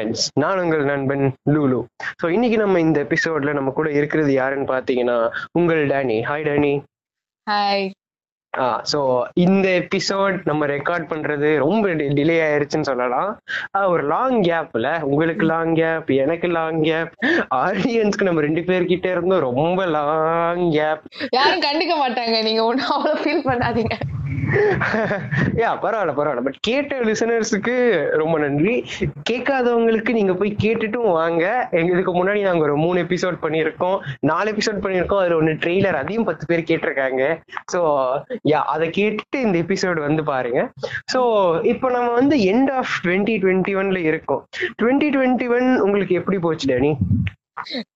Friends நான் உங்கள் நண்பன் லூலு. ஸோ இன்னைக்கு நம்ம இந்த எபிசோட்ல நம்ம கூட இருக்கிறது யாருன்னு பார்த்தீங்கன்னா உங்கள் Danny. Hi Danny. Hi so இந்த எபிசோட் நம்ம ரெக்கார்ட் பண்றது ரொம்ப டிலே ஆயிருச்சுன்னு சொல்லலாம். ஒரு லாங் கேப்ல உங்களுக்கு லாங் கேப் எனக்கு லாங் கேப் ஆடியன்ஸ்க்கு நம்ம ரெண்டு பேர்கிட்ட இருந்தும் ரொம்ப லாங் கேப் யாரும் கண்டுக்க மாட்டாங்க. நீங்க ஒண்ணும் அவ்வளவு ஃபீல் பண்ணாதீங்க. யா பரவாயில்ல பரவாயில்ல. பட் கேட்ட லிசனர்ஸுக்கு ரொம்ப நன்றி. கேட்காதவங்களுக்கு நீங்க போய் கேட்டுட்டும் வாங்க. எங்க இதுக்கு முன்னாடி நாங்க ஒரு மூணு எபிசோட் பண்ணியிருக்கோம் நாலு எபிசோட் பண்ணியிருக்கோம். அதுல ஒன்னு ட்ரெய்லர் அதையும் பத்து பேர் கேட்டிருக்காங்க. ஸோ யா அதை கேட்டுட்டு இந்த எபிசோடு வந்து பாருங்க. ஸோ இப்போ நம்ம வந்து எண்ட் ஆஃப் டுவெண்ட்டி டுவெண்ட்டி ஒன்ல இருக்கோம். டுவெண்ட்டி டுவெண்ட்டி ஒன் உங்களுக்கு எப்படி போச்சு டேனி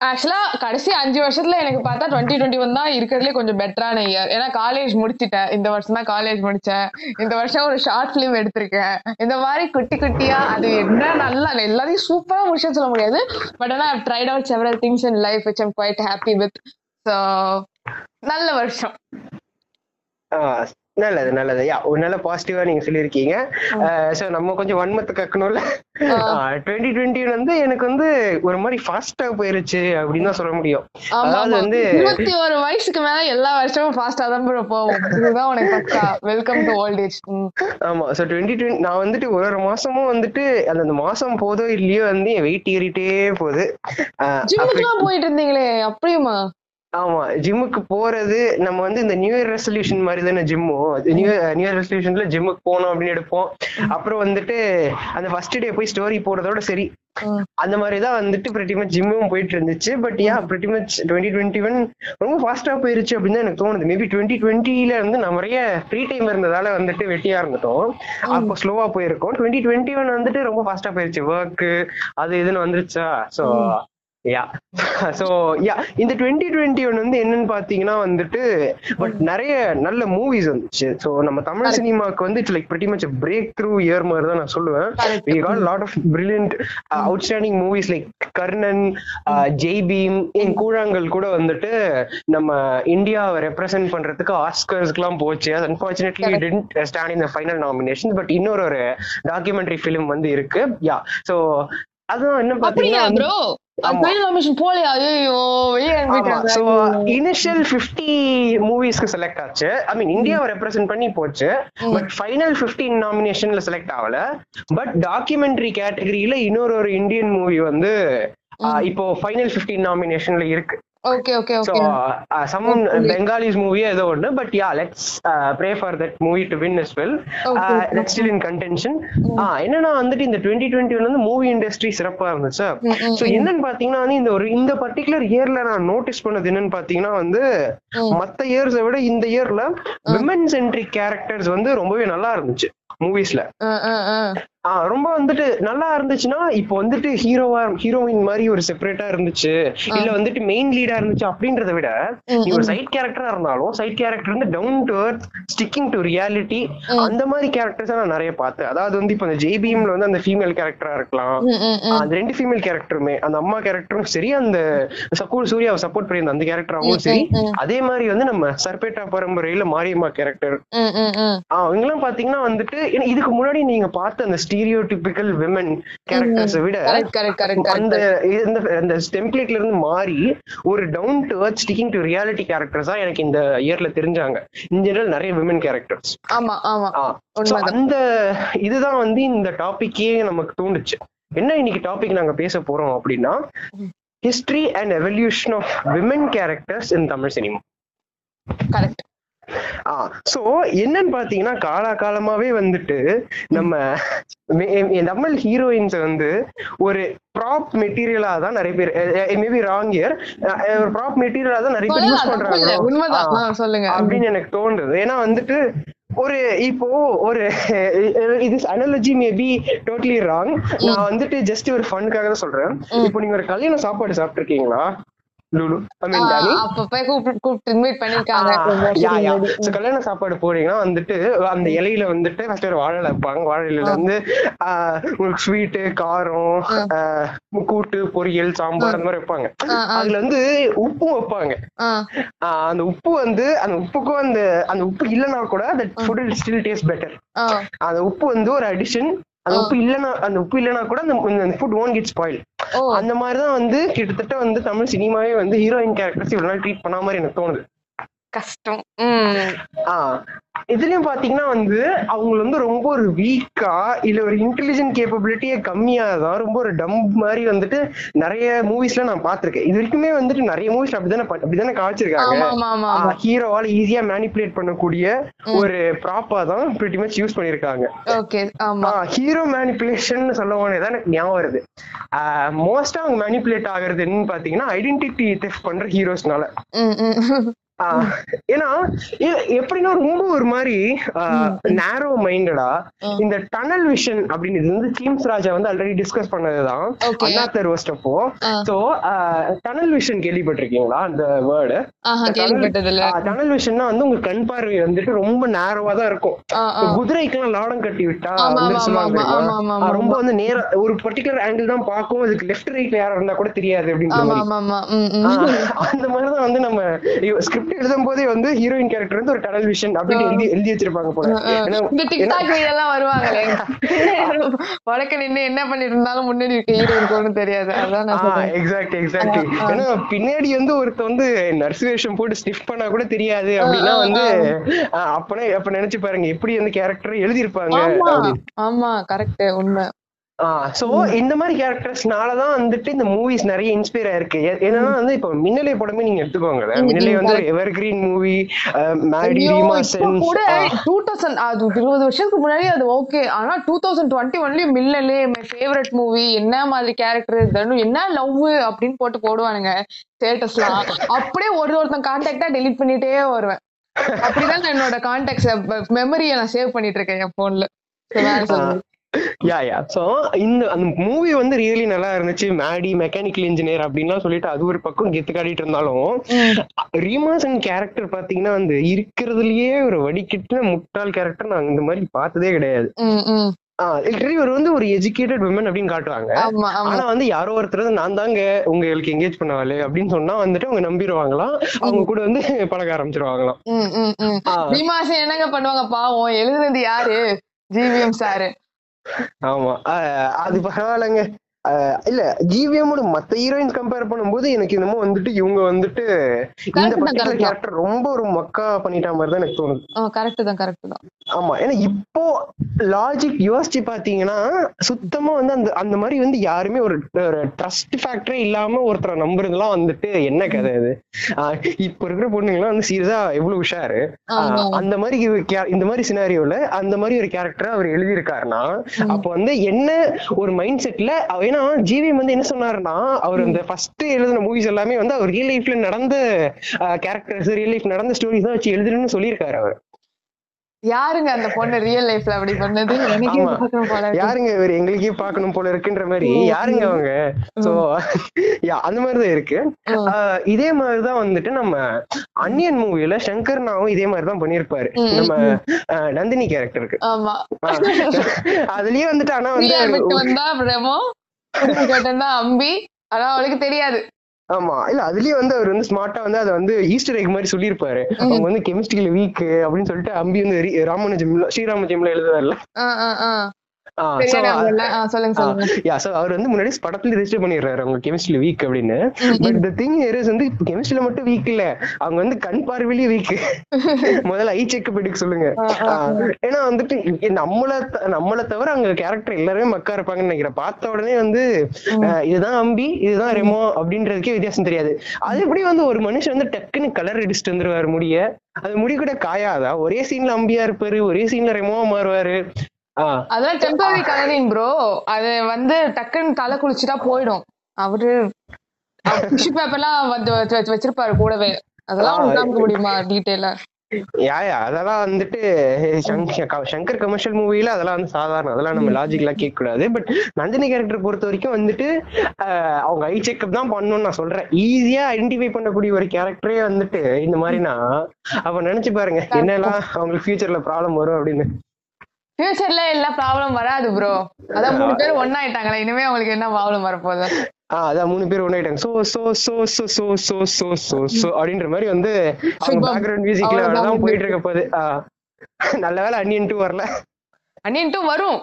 ஆக்சுவலா கடைசி அஞ்சு வருஷத்துல எனக்கு பார்த்தா டுவெண்ட்டி டுவெண்ட்டி ஒன் தான் இருக்கிறதுலே கொஞ்சம் பெட்டரான இயர் ஏன்னா காலேஜ் முடிச்சிட்டேன். இந்த வருஷம் தான் காலேஜ் முடிச்சேன். இந்த வருஷம் ஒரு ஷார்ட் பிலிம் எடுத்திருக்கேன். இந்த மாதிரி குட்டி குட்டியா அது என்ன நல்லா எல்லாத்தையும் சூப்பரா முடிச்சுன்னு சொல்ல முடியாது. பட் ஆனா tried out several things in life which I'm quite happy with so நல்ல வருஷம். நல்லது நல்லது. யா ஒரு நல்ல பாசிட்டிவா நீங்க சொல்லியிருக்கீங்க. ஸோ நம்ம கொஞ்சம் வன்மத்தை கக்கணும்ல. டுவெண்ட்டி டுவெண்ட்டி வந்து எனக்கு வந்து ஒரு மாதிரி ஃபாஸ்டா போயிருச்சு அப்படின்னு தான் சொல்ல முடியும். அதாவது வந்து இருபத்தி ஒரு வயசுக்கு மேல எல்லா வருஷமும் ஃபாஸ்டா தான் போகும் இதுதான் உனக்கு வெல்கம் டு ஓல்ட் ஏஜ் ஆமா ஸோ டுவெண்ட்டி டுவெண்ட்டி நான் வந்துட்டு ஒரு ஒரு மாசமும் வந்துட்டு அந்த அந்த மாசம் போதோ இல்லையோ வந்து என் வெயிட் ஏறிட்டே போகுது. போயிட்டு இருந்தீங்களே அப்படியுமா? ஆமா ஜிம்முக்கு போறது நம்ம வந்து இந்த நியூ இயர் ரெசல்யூஷன் மாதிரி தானே ஜிம்மும் நியூ நியூ இயர் ரெசல்யூஷன்ல ஜிம்முக்கு போகணும் அப்படின்னு எடுப்போம். அப்புறம் வந்துட்டு அந்த ஃபர்ஸ்ட் டே போய் ஸ்டோரி போடுறதோட சரி. அந்த மாதிரி தான் வந்துட்டு pretty much ஜிம்மும் போயிட்டு இருந்துச்சு. But yeah pretty much twenty twenty one ரொம்ப ஃபாஸ்டா போயிருச்சு அப்படின்னு தான் எனக்கு தோணுது. மேபி டுவெண்ட்டி டுவெண்ட்டில இருந்து நம்ம நிறைய ஃப்ரீ டைம் இருந்ததால வந்துட்டு வெட்டியா இருந்துட்டோம். அப்போ ஸ்லோவா போயிருக்கோம். டுவெண்ட்டி டுவெண்ட்டி ஒன் வந்துட்டு ரொம்ப ஃபாஸ்டா போயிருச்சு. ஒர்க் அது இதுன்னு வந்துருச்சா? ஸோ யா ஸோ யா இந்த டுவெண்ட்டி டுவெண்ட்டி ஒன் வந்து என்னன்னு பாத்தீங்கன்னா வந்துட்டு பட் நிறைய நல்ல மூவிஸ் வந்துச்சு. ஸோ நம்ம தமிழ் சினிமாக்கு வந்து it's like pretty much breakthrough year மாதிரி தான் நான் சொல்லுவேன். A lot of brilliant uh, outstanding movies like Karnan Jai Bhim and Koozhangal கூட வந்துட்டு நம்ம இந்தியாவை ரெப்ரசென்ட் பண்றதுக்கு ஆஸ்கர்ஸ்க்குலாம் போச்சு. Unfortunately didn't stand in final nomination but இன்னொரு ஒரு டாக்குமெண்ட்ரி ஃபிலிம் வந்து இருக்கு. யா ஸோ என்ன அப்படியா பாத்தீங்கன்னா போலையா ஐயோ இனிஷியல் 50 மூவிஸ்க்கு செலக்ட் ஆச்சு. ஐ மீன் இந்தியாவை ரெப்ரசென்ட் பண்ணி போச்சு. பட் ஃபைனல் 15 நாமினேஷன்ல செலக்ட் ஆகல. பட் டாக்குமெண்ட்ரி கேட்டகரியில இன்னொரு ஒரு இந்தியன் மூவி வந்து இப்போ ஃபைனல் 15 நாமினேஷன்ல இருக்கு. Okay okay okay some Bengalis மூவியே ஏதோ ஒன்று but ya let's pray for that movie to win as well Okay. Let's still in contention என்னன்னா வந்துட்டு இந்த டுவெண்ட்டி டுவெண்ட்டி வந்து மூவி இண்டஸ்ட்ரி சிறப்பா இருந்துச்சு ம், ம், ஸோ என்னன்னு பாத்தீங்கன்னா வந்து இந்த ஒரு இந்த பர்டிகுலர் இயர்ல நான் நோட்டீஸ் பண்ணது என்னன்னு பாத்தீங்கன்னா வந்து. மத்த இயர்ஸை விட இந்த இயர்ல விமன் சென்ட்ரிக் கேரக்டர்ஸ் வந்து ரொம்பவே நல்லா இருந்துச்சு மூவிஸ்ல ரொம்ப வந்துட்டு நல்லா இருந்துச்சுன்னா இப்போ வந்துட்டு ஹீரோவா ஹீரோயின் மாதிரி ஒரு செப்பரேட்டா இருந்துச்சு இல்ல வந்துட்டு மெயின் லீடா இருந்துச்சு அப்படின்றத விட ஒரு சைட் கேரக்டரா இருந்தாலும் சைட் கேரக்டர் வந்து down to earth sticking to reality அந்த மாதிரி கேரக்டர்ஸ் நான் நிறைய பார்த்தேன். அதாவது வந்து இப்போ அந்த ஜேபிஎம்ல வந்து அந்த ஃபீமேல் கேரக்டரா இருக்கலாம். அந்த ரெண்டு ஃபீமேல் கேரக்டருமே அந்த அம்மா கேரக்டரும் சரி அந்த சப்போர்ட் சூர்யாவை சப்போர்ட் பண்ணி அந்த கேரக்டராகவும் சரி. அதே மாதிரி வந்து நம்ம சர்பேட்டா பரம்பரையில மாரியம்மா கேரக்டர் அவங்கெல்லாம் பாத்தீங்கன்னா வந்துட்டு இதுக்கு முன்னாடி நீங்க பார்த்த அந்த ஸ்டீரியோ டிபிக்கல் விமன் கேரக்டர்ஸை விட அந்த இந்த டெம்ப்ளேட்ல இருந்து மாறி ஒரு down to earth sticking to reality கேரக்டர்ஸா எனக்கு இந்த இயர்ல தெரிஞ்சாங்க. இன் ஜெனரல் நிறைய விமன் கேரக்டர்ஸ் ஆமா ஆமா. அந்த இதுதான் வந்து இந்த டாபிக்கே நமக்கு தூண்டுச்சு என்ன இன்னைக்கு டாபிக் நாங்க பேச போறோம் அப்படின்னா history and evolution of women characters in Tamil cinema correct so என்னன்னு பாத்தீங்கன்னா காலா காலமாவே வந்துட்டு நம்ம தமிழ் ஹீரோயின்ஸ் வந்து ஒரு ப்ராப் மெட்டீரியலா தான் நிறைய பேர் மேபி ராங் இயர் ஒரு ப்ராப் மெட்டீரியலா தான் நிறைய பேர் யூஸ் பண்றாங்க. சொல்லுங்க. அப்படின்னு எனக்கு தோணுது ஏன்னா வந்துட்டு ஒரு இப்போ ஒரு இது அனாலஜி மேபி டோட்டலி ராங் நான் வந்துட்டு ஜஸ்ட் ஒரு ஃபனுக்காக தான் சொல்றேன். இப்போ நீங்க ஒரு கல்யாண சாப்பாடு சாப்பிட்டுருக்கீங்களா? லுலு. ஐ மீன் டானி அப்பப்ப கூப்பிட்டு இன்வைட் பண்ணிருக்காங்க. கல்யாண சாப்பாடு போறீங்கன்னா வந்துட்டு அந்த இலையில வந்துட்டு ஃபர்ஸ்ட் ஒரு வாழை வைப்பாங்க. வாழை இலையில வந்து ஆஹ், உங்களுக்கு ஸ்வீட்டு காரம் ஆஹ், கூட்டு பொரியல் சாம்பார் அந்த மாதிரி வைப்பாங்க. அதுல வந்து உப்பு வைப்பாங்க. அந்த உப்பு வந்து அந்த உப்புக்கும் அந்த அந்த உப்பு இல்லைன்னா கூட அந்த ஃபுட் ஸ்டில் டேஸ்ட் பெட்டர் அந்த உப்பு வந்து ஒரு அடிஷன் அந்த உப்பு இல்லனா அந்த உப்பு இல்லனா கூட அந்த ஃபுட் ஓன் கெட் ஸ்பாயில் அந்த மாதிரிதான் வந்து கிட்டத்தட்ட வந்து தமிழ் சினிமாவே வந்து ஹீரோயின் கேரக்டர்ஸ் இவ்வளவு நாள் ட்ரீட் பண்ண மாதிரி எனக்கு தோணுது. கஷ்டம். இதுலயும் பாத்தீங்கன்னா வந்து அவங்க வந்து ரொம்ப ஒரு வீக்கா இல்ல ஒரு இன்டெலிஜென்ட் கேப்பபிலிட்டியே கம்மியா தான் ரொம்ப ஒரு டம் மாதிரி வந்துட்டு நிறைய மூவிஸ்ல நான் பாத்திருக்கேன். இது வரைக்குமே வந்துட்டு நிறைய மூவிஸ் அப்படிதானே அப்படிதானே காமிச்சிருக்காங்க. ஹீரோவால ஈஸியா மேனிப்புலேட் பண்ணக்கூடிய ஒரு ப்ராப்பா தான் பிரிட்டி மச் யூஸ் பண்ணிருக்காங்க. ஹீரோ மேனிப்புலேஷன் சொல்ல போனதான் எனக்கு ஞாபகம் வருது. மோஸ்டா அவங்க மேனிப்புலேட் ஆகுறது என்னன்னு பாத்தீங்கன்னா ஐடென்டிட்டி தெஃப்ட் பண்ற ஹீரோஸ்னால ஏன்னா எப்படின்னா ரொம்ப ஒரு மாதிரி நேரோ மைண்டடா இந்த டனல் விஷன் அப்படின்னு இது வந்து சீம்ஸ் ராஜா வந்து ஆல்ரெடி டிஸ்கஸ் பண்ணதுதான். அண்ணாத்தர் ரோஸ்ட் அப்போ சோ டனல் விஷன் கேள்விப்பட்டிருக்கீங்களா? அந்த வேர்டு டனல் விஷன்னா வந்து உங்க கண் பார்வை வந்துட்டு ரொம்ப நேரோவா தான் இருக்கும். குதிரைக்கெல்லாம் லாடம் கட்டி விட்டா ரொம்ப வந்து நேர ஒரு பர்டிகுலர் ஆங்கிள் தான் பார்க்கும் அதுக்கு லெஃப்ட் ரைட்ல யாரா இருந்தா கூட தெரியாது அப்படின்னு அந்த மாதிரிதான் வந்து நம்ம ஸ்கிரிப்ட் எழுதும் போதே வந்து ஹீரோயின் கேரக்டர் வந்து ஒரு டனல் விஷன் அப்படின்னு எழுதி வச்சிருப்பாங்க போல. இந்த டிக்டாக் எல்லாம் வருவாங்களே. வடக்க நின்று என்ன பண்ணிட்டு இருந்தாலும் முன்னாடி இருக்க ஒண்ணும் தெரியாது. அதான் எக்ஸாக்ட் எக்ஸாக்ட் ஏன்னா பின்னாடி வந்து ஒருத்த வந்து நர்ஸ் வேஷம் போட்டு ஸ்டிஃப் பண்ணா கூட தெரியாது அப்படின்னா வந்து அப்பனே அப்ப நினைச்சு பாருங்க எப்படி வந்து கேரக்டர் எழுதியிருப்பாங்க ஆமா கரெக்ட் உண்மை. சோ இந்த மாதிரி கேரக்டர்ஸ்னாலதான் வந்துட்டு இந்த மூவிஸ் நிறைய இன்ஸ்பயர் ஆயிருக்கு. என்னன்னா வந்து இப்ப மின்னலை படமே நீங்க எடுத்துக்கோங்க மின்னலை வந்து எவர் கிரீன் மூவி கூட டூ தௌசண்ட் அது இருபது வருஷத்துக்கு முன்னாடி அது ஓகே ஆனா டூ தௌசண்ட் டுவெண்ட்டி ஒன்லயும் மின்னலே மை ஃபேவரட் மூவி என்ன மாதிரி கேரக்டர் என்ன லவ் அப்படின்னு போட்டு போடுவானுங்க ஸ்டேட்டஸ்லாம் அப்படியே ஒரு ஒருத்தன் கான்டாக்டா டெலிட் பண்ணிட்டே வருவேன். அப்படிதான் என்னோட கான்டாக்ட் மெமரியை நான் சேவ் பண்ணிட்டு இருக்கேன் என் போன்ல யா யா சோ இந்த அந்த மூவி வந்து ரியலி நல்லா இருந்துச்சு. மேடி மெக்கானிக்கல் இன்ஜினியர் அப்படின்லாம் சொல்லிட்டு அது ஒரு பக்கம் கெத்து காட்டிட்டு இருந்தாலும் ரீமாசன் கேரக்டர் பாத்தீங்கன்னா வந்து இருக்கிறதுலயே ஒரு வடிக்கிட்டு முட்டாள் கேரக்டர் நான் இந்த மாதிரி பார்த்ததே கிடையாது. இவர் வந்து ஒரு எஜுகேட்டட் விமன் அப்படின்னு காட்டுவாங்க. ஆனா வந்து யாரோ ஒருத்தர் நான் தாங்க உங்களுக்கு எங்கேஜ் பண்ணவாளே அப்படின்னு சொன்னா வந்துட்டு அவங்க நம்பிடுவாங்களாம் அவங்க கூட வந்து பழக ஆரம்பிச்சிருவாங்களாம். என்னங்க பண்ணுவாங்க? பாவம் எழுதுனது யாரு? GVM sir. ஆமா. அது பரவாயில்லங்க. இல்ல ஜிவிஎம்மோட மத்த ஹீரோயின்ஸ் கம்பேர் பண்ணும்போது எனக்கு என்னமோ வந்துட்டு இவங்க வந்துட்டு இந்த பர்டிகுலர் கேரக்டர் ரொம்ப ஒரு மக்கா பண்ணிட்ட மாதிரி தான் எனக்கு தோணுது. கரெக்ட் தான் கரெக்ட் தான். ஆமா ஏன்னா இப்போ லாஜிக் யோசிச்சு பாத்தீங்கன்னா சுத்தமா வந்து அந்த அந்த மாதிரி வந்து யாருமே ஒரு ட்ரஸ்ட் ஃபேக்டரே இல்லாம ஒருத்தரை நம்புறதுலாம் வந்துட்டு என்ன கதை அது? இப்ப இருக்கிற பொண்ணுங்களாம் வந்து சீரியஸா எவ்வளவு உஷாரு? அந்த மாதிரி இந்த மாதிரி சினாரியோல அந்த மாதிரி ஒரு கேரக்டர் அவர் எழுதியிருக்காருன்னா அப்ப வந்து என்ன ஒரு மைண்ட் செட்ல ஏன்னா ஜிவிஎம் வந்து என்ன சொன்னாருன்னா அவர் அந்த ஃபர்ஸ்ட் எழுதின மூவிஸ் எல்லாமே வந்து அவர் ரியல் லைஃப்ல நடந்த கேரக்டர்ஸ் ரியல் லைஃப் நடந்த ஸ்டோரிஸ் தான் வச்சு எழுதுறேன்னு சொல்லியிருக்காரு அவர். யாருங்க அந்த பொண்ணு ரியல் லைஃப்ல அப்படி பண்ணது? யாருங்க இவர்? எங்களுக்கே பாக்கணும் போல இருக்குன்ற மாதிரி யாருங்க அவங்க? சோ அந்த மாதிரிதான் இருக்கு. இதே மாதிரிதான் வந்துட்டு நம்ம அன்னியன் மூவில சங்கர்னாவும் இதே மாதிரிதான் பண்ணிருப்பாரு நம்ம நந்தினி கேரக்டருக்கு அதுலயே வந்துட்டு ஆனா வந்து அம்பி ஆனா அவளுக்கு தெரியாது. ஆமா இல்ல அதுலயே வந்து அவர் வந்து ஸ்மார்ட்டா வந்து அதை வந்து ஈஸ்டர் எக் மாதிரி சொல்லியிருப்பாரு. அவங்க வந்து கெமிஸ்ட்ரியில வீக் அப்படின்னு சொல்லிட்டு அம்பி வந்து ராமானுஜம் ஸ்ரீராமஜம்ல எழுதுவார்ல. அவர் வந்து முன்னாடி படத்துல ரெஜிஸ்டர் பண்ணிடுறாரு அவங்க கெமிஸ்ட்ரியில வீக் அப்படின்னு. பட் த திங் இஸ் வந்து கெமிஸ்ட்ரியில மட்டும் வீக் இல்ல. அவங்க வந்து கண் பார்வையிலேயே வீக் முதல்ல ஐ செக் எடுக்க சொல்லுங்க. ஏன்னா வந்துட்டு நம்மள நம்மள தவிர அங்க கேரக்டர் எல்லாருமே மக்கா இருப்பாங்கன்னு நினைக்கிறேன். பார்த்த உடனே வந்து இதுதான் அம்பி இதுதான் ரெமோ அப்படின்றதுக்கே வித்தியாசம் தெரியாது. அது எப்படி வந்து ஒரு மனுஷன் வந்து டக்குன்னு கலர் அடிச்சுட்டு வந்துருவாரு முடிய? அது முடி கூட காயாதா? ஒரே சீன்ல அம்பியா இருப்பாரு ஒரே சீன்ல ரெமோவா மாறுவாரு. அதெல்லாம் டெம்பரரி கலரிங் ப்ரோ அது வந்து டக்குன்னு தலை குளிச்சுட்டா போயிடும். அவரு டிஷ்யூ பேப்பர்லாம் வந்து வச்சிருப்பாரு கூடவே. அதெல்லாம் காமிக்க முடியுமா டீட்டெயிலா யாயா அதெல்லாம் வந்துட்டு சங்கர் கமர்ஷியல் மூவில அதெல்லாம் வந்து சாதாரணம் அதெல்லாம் நம்ம லாஜிக்லாம் கேட்க கூடாது பட் நந்தினி கேரக்டர் பொறுத்த வரைக்கும் வந்துட்டு அவங்க ஐ செக்அப் தான் பண்ணணும்னு நான் சொல்றேன். ஈஸியா ஐடென்டிஃபை பண்ணக்கூடிய ஒரு கேரக்டரே வந்துட்டு இந்த மாதிரினா அப்ப நினைச்சு பாருங்க என்னெல்லாம் அவங்களுக்கு ஃபியூச்சர்ல ப்ராப்ளம் வரும் அப்படின்னு. ஃபியூச்சர்ல எல்லாம் ப்ராப்ளம் வராது ப்ரோ அதான் மூணு பேர் ஒன்னாயிட்டாங்களே இனிமே அவங்களுக்கு என்ன ப்ராப்ளம் வரப்போகுது? அதான் மூணு பேர் ஒன்னாயிட்டாங்க so so so so so so so so so அப்படின்ற மாதிரி வந்து அவங்க பேக்ரவுண்ட் மியூசிக்ல தான் போயிட்டு இருக்க போகுது. நல்ல வேலை அன்னியன் டூ வரல. அன்னியன் டூ வரும்.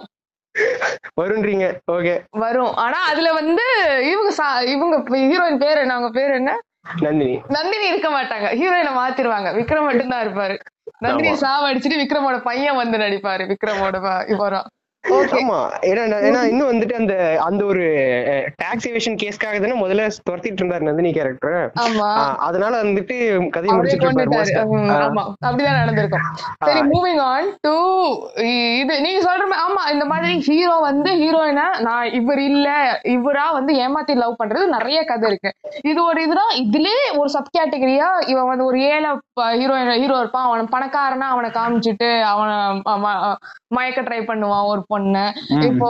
வருன்றீங்க. ஓகே வரும். ஆனா அதுல வந்து இவங்க இவங்க ஹீரோயின் பேர் என்ன? அவங்க பேர் என்ன? நந்தினி. நந்தினி இருக்க மாட்டாங்க. ஹீரோயினை மாத்திருவாங்க. விக்ரம் மட்டும்தான் இருப்பாரு. நந்தினி சாவ அடிச்சுட்டு விக்ரமோட பையன் வந்து நடிப்பாரு. விக்ரமோட ஓகே ஆமா. ஏன்னா ஏன்னா இன்னும் வந்துட்டு அந்த அந்த ஒரு டாக்ஸ் எவேஷன் கேஸ்க்காக தானே முதல்ல துரத்திட்டு இருந்தாரு நந்தினி கேரக்டர் ஆமா. அதனால வந்துட்டு கதையை முடிச்சிட்டு அப்படிதான் நடந்திருக்கும். சரி மூவிங் ஆன் டு இது நீங்க சொல்ற ஆமா இந்த மாதிரி ஹீரோ வந்து ஹீரோயினை நான் இவர் இல்ல இவரா வந்து ஏமாத்தி லவ் பண்றது நிறைய கதை இருக்கு. இது ஒரு இதுதான் இதுலயே ஒரு சப் கேட்டகரியா இவன் வந்து ஒரு ஏழை ஹீரோயின் ஹீரோ இருப்பான். அவன் பணக்காரனா அவனை காமிச்சிட்டு அவன் மயக்க ட்ரை பண்ணுவான் ஒரு பொண்ணு. இப்போ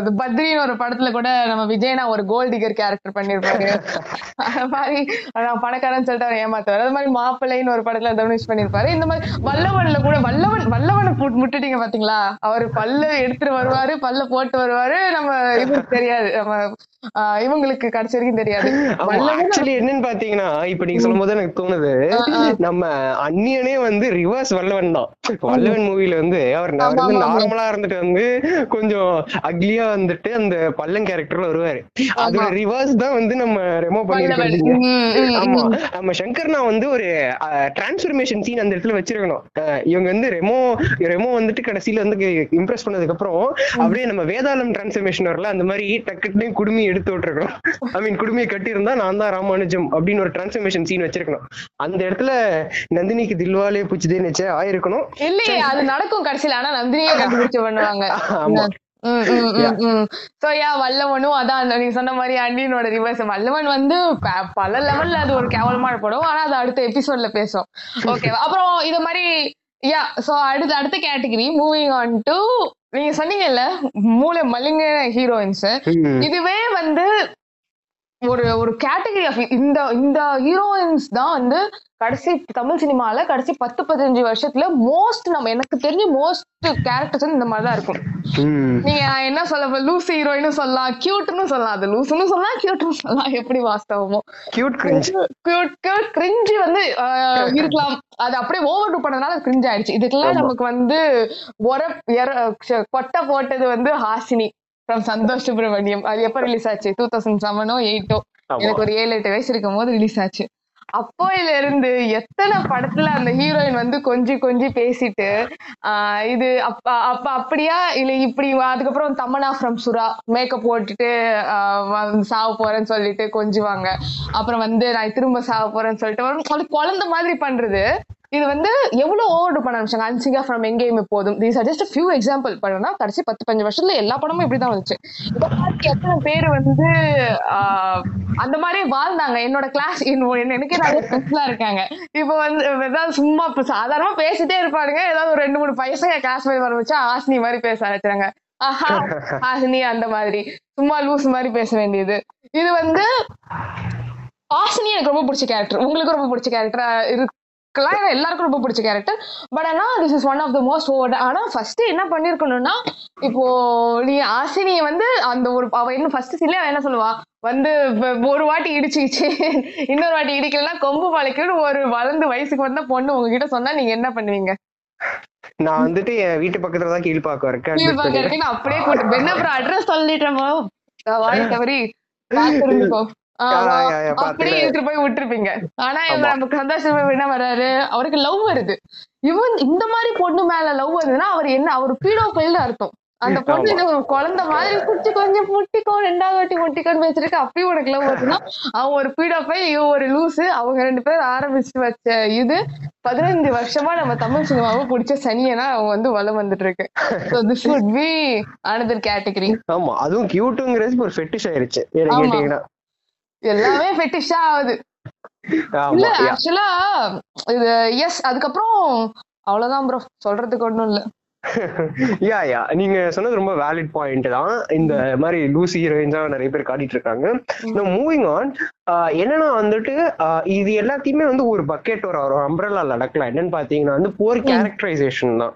இது பத்ரின்னு ஒரு படத்துல கூட நம்ம விஜயனா ஒரு கோல்ட் டிகர் கேரக்டர் பண்ணிருப்பாரு. அந்த மாதிரி நான் பணக்காரன்னு சொல்லிட்டு அவன் ஏமாத்துவாரு. அது மாதிரி மாப்பிள்ளைன்னு ஒரு படத்துல தனுஷ் பண்ணிருப்பாரு. இந்த மாதிரி வல்லவன்ல கூட வல்லவன் வல்லவனை முட்டுட்டீங்க பாத்தீங்களா? அவரு பல்ல எடுத்துட்டு வருவாரு பல்ல போட்டு வருவாரு. நம்ம இவங்களுக்கு தெரியாது. நம்ம இவங்களுக்கு கடைசி வரைக்கும் தெரியாது. ஆக்சுவலி என்னன்னு பாத்தீங்கன்னா இப்ப நீங்க சொல்லும் போது எனக்கு தோணுது நம்ம அந்நியனே வந்து ரிவர்ஸ் வல்லவன் தான். வல்லவன் மூவில வந்து அவர் வந்து. நார்மலா இருந்துட்டு வந்து கொஞ்சம் அக்லியா வந்துட்டு அந்த பல்லன் கேரக்டர்ல வருவாரு. அதோட ரிவர்ஸ் தான் வந்து நம்ம ரெமோ உம், ஆமா. நம்ம சங்கர்னா வந்து ஒரு டிரான்ஸ்பர்மேஷன் சீன் அந்த இடத்துல வச்சிருக்கணும். இவங்க வந்து ரெமோ ரெமோ வந்துட்டு கடைசியில வந்து இம்ப்ரெஸ் பண்ணதுக்கு அப்புறம் அப்படியே நம்ம வேதாளம் டிரான்ஸ்பர்மேஷன் வரல அந்த மாதிரி டக்குன்னு குடுமி எடுத்து விட்டுருக்கணும். ஐ மீன் குடுமியை கட்டி இருந்தா நான் தான் ராமானுஜம் அப்படின்னு ஒரு டிரான்ஸ்பர்மேஷன் சீன் வச்சிருக்கணும். அந்த இடத்துல நந்தினிக்கு தில்வாலே பூச்சிதே நிச்சய ஆயிருக்கணும். இல்லையே அது நடக்கும் கடைசியில. ஆனா நந்தினியே கண்டுபிடிச்சு பண்ணுவாங்க. ஆமா. சோ யா வல்லவனும் அதான் நீங்க சொன்ன மாதிரி அண்டியனோட ரிவர்ஸ் வல்லவன் வந்து பல லெவல்ல அது ஒரு கேவலமான படம். ஆனா அது அடுத்த எபிசோட்ல பேசும். ஓகே அப்புறம் இது மாதிரி யா சோ அடுத்த அடுத்த கேட்டகரி மூவிங் ஆன் டு நீங்க சொன்னீங்கல்ல மூளை மலிங்க ஹீரோயின்ஸ். இதுவே வந்து ஒரு ஒரு கேட்டகரி ஆஃப் இந்த இந்த ஹீரோயின்ஸ் தான் வந்து கடைசி தமிழ் சினிமால கடைசி பத்து பதினஞ்சு வருஷத்துல மோஸ்ட் நம்ம எனக்கு தெரிஞ்ச மோஸ்ட் கேரக்டர்ஸ் இந்த மாதிரி தான் இருக்கும். நீங்க நான் என்ன சொல்ல லூஸ் ஹீரோயினும் சொல்லலாம் கியூட்னு சொல்லலாம். அது லூசுன்னு சொல்லலாம் கியூட்னு சொல்லலாம். எப்படி வாஸ்தவமோ. Cute cringe cute cute cringe வந்து இருக்கலாம். அது அப்படியே ஓவர் டூ பண்ணதுனால கிரிஞ்ச் ஆயிடுச்சு. இதுக்கெல்லாம் நமக்கு வந்து ச்ச, கொட்டை போட்டது வந்து ஹாசினி. ஃப்ரம் சந்தோஷ் சுப்ரமணியம். அது எப்ப ரிலீஸ் ஆச்சு? டூ தௌசண்ட் செவனோ எயிட்டோ. எனக்கு ஒரு ஏழு எட்டு வயசு இருக்கும் போது ரிலீஸ் ஆச்சு. அப்போயில இருந்து எத்தனை படத்துல அந்த ஹீரோயின் வந்து கொஞ்சி கொஞ்சி பேசிட்டு ஆஹ் இது அப்ப அப்ப அப்படியா? இல்ல இப்படி அதுக்கப்புறம் தமனா ஃப்ரம் சுரா மேக்கப் போட்டுட்டு சாவ போறேன்னு சொல்லிட்டு கொஞ்சுவாங்க. அப்புறம் வந்து நான் திரும்ப சாவ போறேன்னு சொல்லிட்டு குழந்தை மாதிரி பண்றது. இது வந்து எவ்வளவு ஓவர் பண்ண ஆரம்பிச்சாங்க? அன்சிங்கா ஃப்ரம் எங்கேயுமே போதும் these are just few example பண்ணா கடைசி பத்து பஞ்சு வருஷத்துல எல்லா படமும் இப்படிதான் வந்துச்சு. இந்த மாதிரி எத்தனை பேர் வந்து ஆஹ், அந்த மாதிரி வாழ்ந்தாங்க. என்னோட கிளாஸ் எனக்கே நிறைய ஃப்ரெண்ட்ஸ்லாம் இருக்காங்க. இப்போ வந்து ஏதாவது சும்மா இப்போ சாதாரணமா பேசிட்டே இருப்பானுங்க. ஏதாவது ஒரு ரெண்டு மூணு பைசங்க கிளாஸ் போய் வர வச்சா ஆசினி மாதிரி பேச ஆரம்பிச்சாங்க ஆஹா ஆசினி அந்த மாதிரி. சும்மா லூஸ் மாதிரி பேச வேண்டியது. இது வந்து ஆசினி எனக்கு ரொம்ப பிடிச்ச கேரக்டர் உங்களுக்கு ரொம்ப பிடிச்ச கேரக்டர் இரு இல்ல எல்லாருக்கும் ரொம்ப பிடிச்ச கேரக்டர். பட் ஆனா this is one of the most over ஆனா ஃபர்ஸ்ட் என்ன பண்ணிருக்கணும்னா இப்போ நீ ஆசினியை வந்து அந்த ஒரு அவ என்ன ஃபர்ஸ்ட் சீன்ல என்ன சொல்லுவா? வந்து ஒரு வாட்டி இடிச்சுக்கிச்சு இன்னொரு வாட்டி இடிக்கலன்னா கொம்பு பழைக்கணும் ஒரு வளர்ந்து வயசுக்கு வந்த பொண்ணு உங்ககிட்ட சொன்னா நீங்க என்ன பண்ணுவீங்க? நான் வந்துட்டு என் வீட்டு பக்கத்துல தான் கீழ்பாக்கம் இருக்கேன் கீழ் admit பக்கம் பண்ணிடுறேன். இருக்கு நான் அப்படியே கூட்டு பெண்ண அப்புறம் அட்ரஸ் சொல்லிட்டேமோ வாய் தவறி அப்படியே. எடுத்துட்டு போய் விட்டுருப்பீங்க. ஆனா சந்தோஷம் என்ன வராரு? அவருக்கு லவ் வருது. இவன் இந்த மாதிரி பொண்ணு மேல லவ் வருதுன்னா அவர் என்ன அவர் பீடோஃபைல் அர்த்தம். அந்த பொண்ணு ஒரு குழந்தை மாதிரி குட்டி கொஞ்சம் முட்டிக்கோ ரெண்டாவது வாட்டி முட்டிக்கோன்னு பேசிருக்கு அப்பயும் உனக்கு லவ் வருதுன்னா அவன் ஒரு பீடோஃபைல் இவன் ஒரு லூசு அவங்க ரெண்டு பேரும் ஆரம்பிச்சு வச்ச இது பதினஞ்சு வருஷமா நம்ம தமிழ் சினிமாவை பிடிச்ச சனியனா அவன் வந்து வளம் வந்துட்டு இருக்கு another category. ஆமா அதுவும் கியூட்டுங்கிறது ஒரு ஃபெட்டிஷ் ஆயிருச்சு. கேட்டீங்கன்னா. எல்லாமே ஃபெட்டிஷா ஆகுது. இல்ல. ஆக்சுவலா இது எஸ் அதுக்கப்புறம் அவ்வளவுதான் ப்ரோ சொல்றதுக்கு ஒண்ணும் இல்ல. யா யா நீங்க சொன்னது ரொம்ப வேலிட் பாயிண்ட் தான். இந்த மாதிரி லூசி ஹீரோயின்ஸா நிறைய பேர் காட்டிட்டு இருக்காங்க. மூவிங் ஆன் என்னன்னா வந்துட்டு இது எல்லாத்தையுமே வந்து ஒரு பக்கெட் ஒரு ஒரு அம்ப்ரல்லா நடக்கலாம் என்னன்னு பாத்தீங்கன்னா வந்து போர் கேரக்டரைசேஷன் தான்.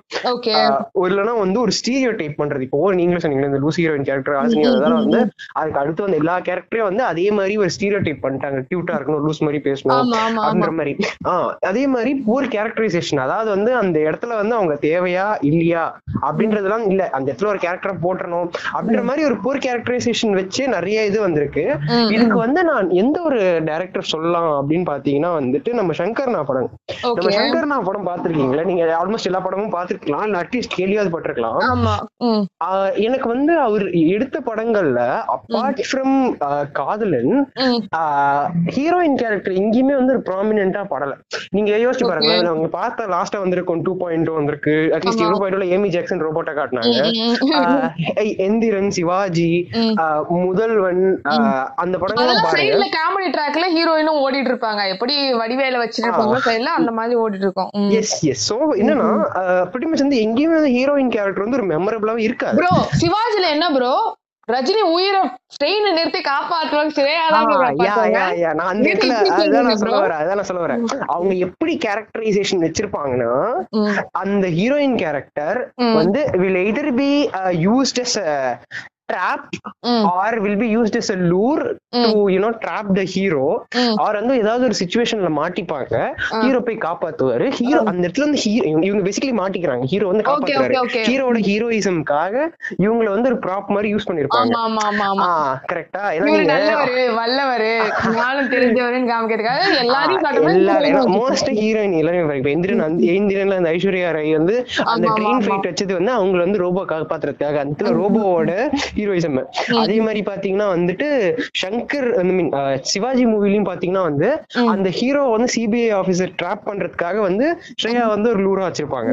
இல்லைன்னா வந்து ஒரு ஸ்டீரியோ டைப் பண்றது. இப்போ நீங்களும் சொன்னீங்க இந்த லூசி ஹீரோயின் கேரக்டர் ஆசிரியர் அதெல்லாம் வந்து அதுக்கு அடுத்து வந்து எல்லா கேரக்டரையும் வந்து அதே மாதிரி ஒரு ஸ்டீரியோ டைப் பண்ணிட்டாங்க. கியூட்டா இருக்கணும் லூஸ் மாதிரி பேசணும் அப்படின்ற மாதிரி. ஆஹ் அதே மாதிரி போர் கேரக்டரைசேஷன் அதாவது வந்து அந்த இடத்துல வந்து அவங்க தேவையா இல்லையா அப்படின்றதெல்லாம் இல்ல. அந்த இடத்துல ஒரு கேரக்டரை போட்டணும் அப்படின்ற மாதிரி ஒரு போர் கேரக்டரைசேஷன் வச்சு நிறைய இது வந்திருக்கு. இதுக்கு வந்து நான் எந்த ஒரு டைரக்டர் சொல்லலாம் அப்படின்னு பாத்தீங்கன்னா வந்துட்டு நம்ம சங்கர்னா படம். நம்ம சங்கர்னா படம் பாத்திருக்கீங்களா நீங்க ஆல்மோஸ்ட் எல்லா படமும் பாத்திருக்கலாம் இல்ல அட்லீஸ்ட் கேள்வியாவது பட்டிருக்கலாம். எனக்கு வந்து அவர் எடுத்த படங்கள்ல apart from Kadhalan heroine character எங்கேயுமே வந்து ஒரு ப்ராமினா படல. நீங்க யோசிச்சு பாருங்க அவங்க பார்த்த லாஸ்டா வந்திருக்கும் டூ பாயிண்ட் வந்திருக்கு. At least two point Amy Jackson ரோபோட்டா காட்டினாங்க. எந்திரன் சிவாஜி முதல்வன் அந்த படங்கள்லாம் பாருங்க. காமெடி ட்ராக்ல ஹீரோயினும் ஓடிட்டு இருப்பாங்க எப்படி வடிவேல வச்சிருப்பாங்க சைடுல அந்த மாதிரி ஓடிட்டு இருக்கோம் எஸ் எஸ் சோ என்னன்னா பிரிட்டி மச் வந்து எங்கேயுமே ஹீரோயின் கேரக்டர் வந்து ஒரு மெமரபிளாவே இருக்காது. ப்ரோ சிவாஜில என்ன ப்ரோ ரஜினி உயிரை ஸ்ட்ரெயின் நிறுத்தி காப்பாற்றுவாங்க நான் அந்த இடத்துல அதான் நான் சொல்ல வரேன் அதான் நான் சொல்ல வரேன். அவங்க எப்படி கேரக்டரைசேஷன் வச்சிருப்பாங்கன்னா அந்த ஹீரோயின் கேரக்டர் வந்து will either be used as trap mm. or will be used as a lure mm. to you know trap the hero mm. or வந்து ஏதாவது ஒரு சிச்சுவேஷன்ல மாட்டிப்பாங்க ஹீரோ போய் காப்பாத்துவாரு. ஹீரோ அந்த இடத்துல வந்து இவங்க பேசிக்கலி மாட்டிக்கிறாங்க. ஹீரோ வந்து காப்பாத்துவாரு ஹீரோட ஹீரோயிசம்காக இவங்கள வந்து ஒரு ப்ராப் மாதிரி யூஸ் பண்ணிருப்பாங்க. கரெக்டா வல்லவரு நானும் தெரிஞ்சவருன்னு காமிக்கிறதுக்காக எல்லாரும் மோஸ்ட் ஹீரோயின் எல்லாரும் இப்ப எந்திரன் எந்திரன்ல அந்த ஐஸ்வர்யா ராய் வந்து அந்த ட்ரெயின் ஃபைட் வச்சது வந்து அவங்கள வந்து ரோபோ காப்பாத்துறதுக்காக. அந்த ரோபோவோட ஹீரோயிசம். அதே மாதிரி பாத்தீங்கன்னா வந்துட்டு சங்கர் மீன் சிவாஜி மூவிலையும் பாத்தீங்கன்னா வந்து அந்த ஹீரோ வந்து சிபிஐ ஆபீசர் ட்ராப் பண்றதுக்காக வந்து ஸ்ரேயா வந்து ஒரு லூரா வச்சிருப்பாங்க.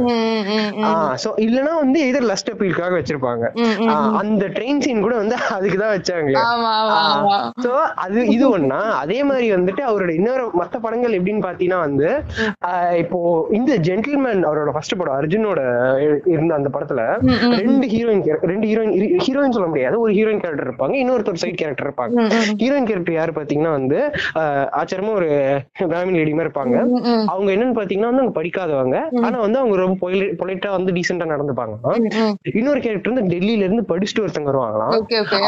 சோ இல்லனா வந்து எதிர் லஸ்ட் அப்பீலுக்காக வச்சிருப்பாங்க. அந்த ட்ரெயின் சீன் கூட வந்து அதுக்குதான் வச்சாங்க. சோ அது இது ஒண்ணா அதே மாதிரி வந்துட்டு அவரோட இன்னொரு மத்த படங்கள் எப்படின்னு பாத்தீங்கன்னா வந்து இப்போ இந்த ஜென்டில்மேன் அவரோட ஃபர்ஸ்ட் படம் அர்ஜுனோட இருந்த அந்த படத்துல ரெண்டு ஹீரோயின் ரெண்டு ஹீரோயின் ஹீரோயின் சொல்ல முடியாது ஒரு ஹீரோயின் கேரக்டர் இருப்பாங்க. இன்னொருத்தர் சைட் கேரக்டர் இருப்பாங்க. ஹீரோயின் கேரக்டர் யாரு பாத்தீங்கன்னா வந்து ஆச்சரியமா ஒரு பிராமின் லேடி மாதிரி இருப்பாங்க. அவங்க என்னன்னு பாத்தீங்கன்னா வந்து அவங்க படிக்காதவங்க. ஆனா வந்து அவங்க ரொம்ப பொலைட்டா வந்து டீசெண்டா நடந்துப்பாங்க. இன்னொரு கேரக்டர் வந்து டெல்லியில இருந்து படிச்சுட்டு ஒருத்தங்க வருவாங்களாம்.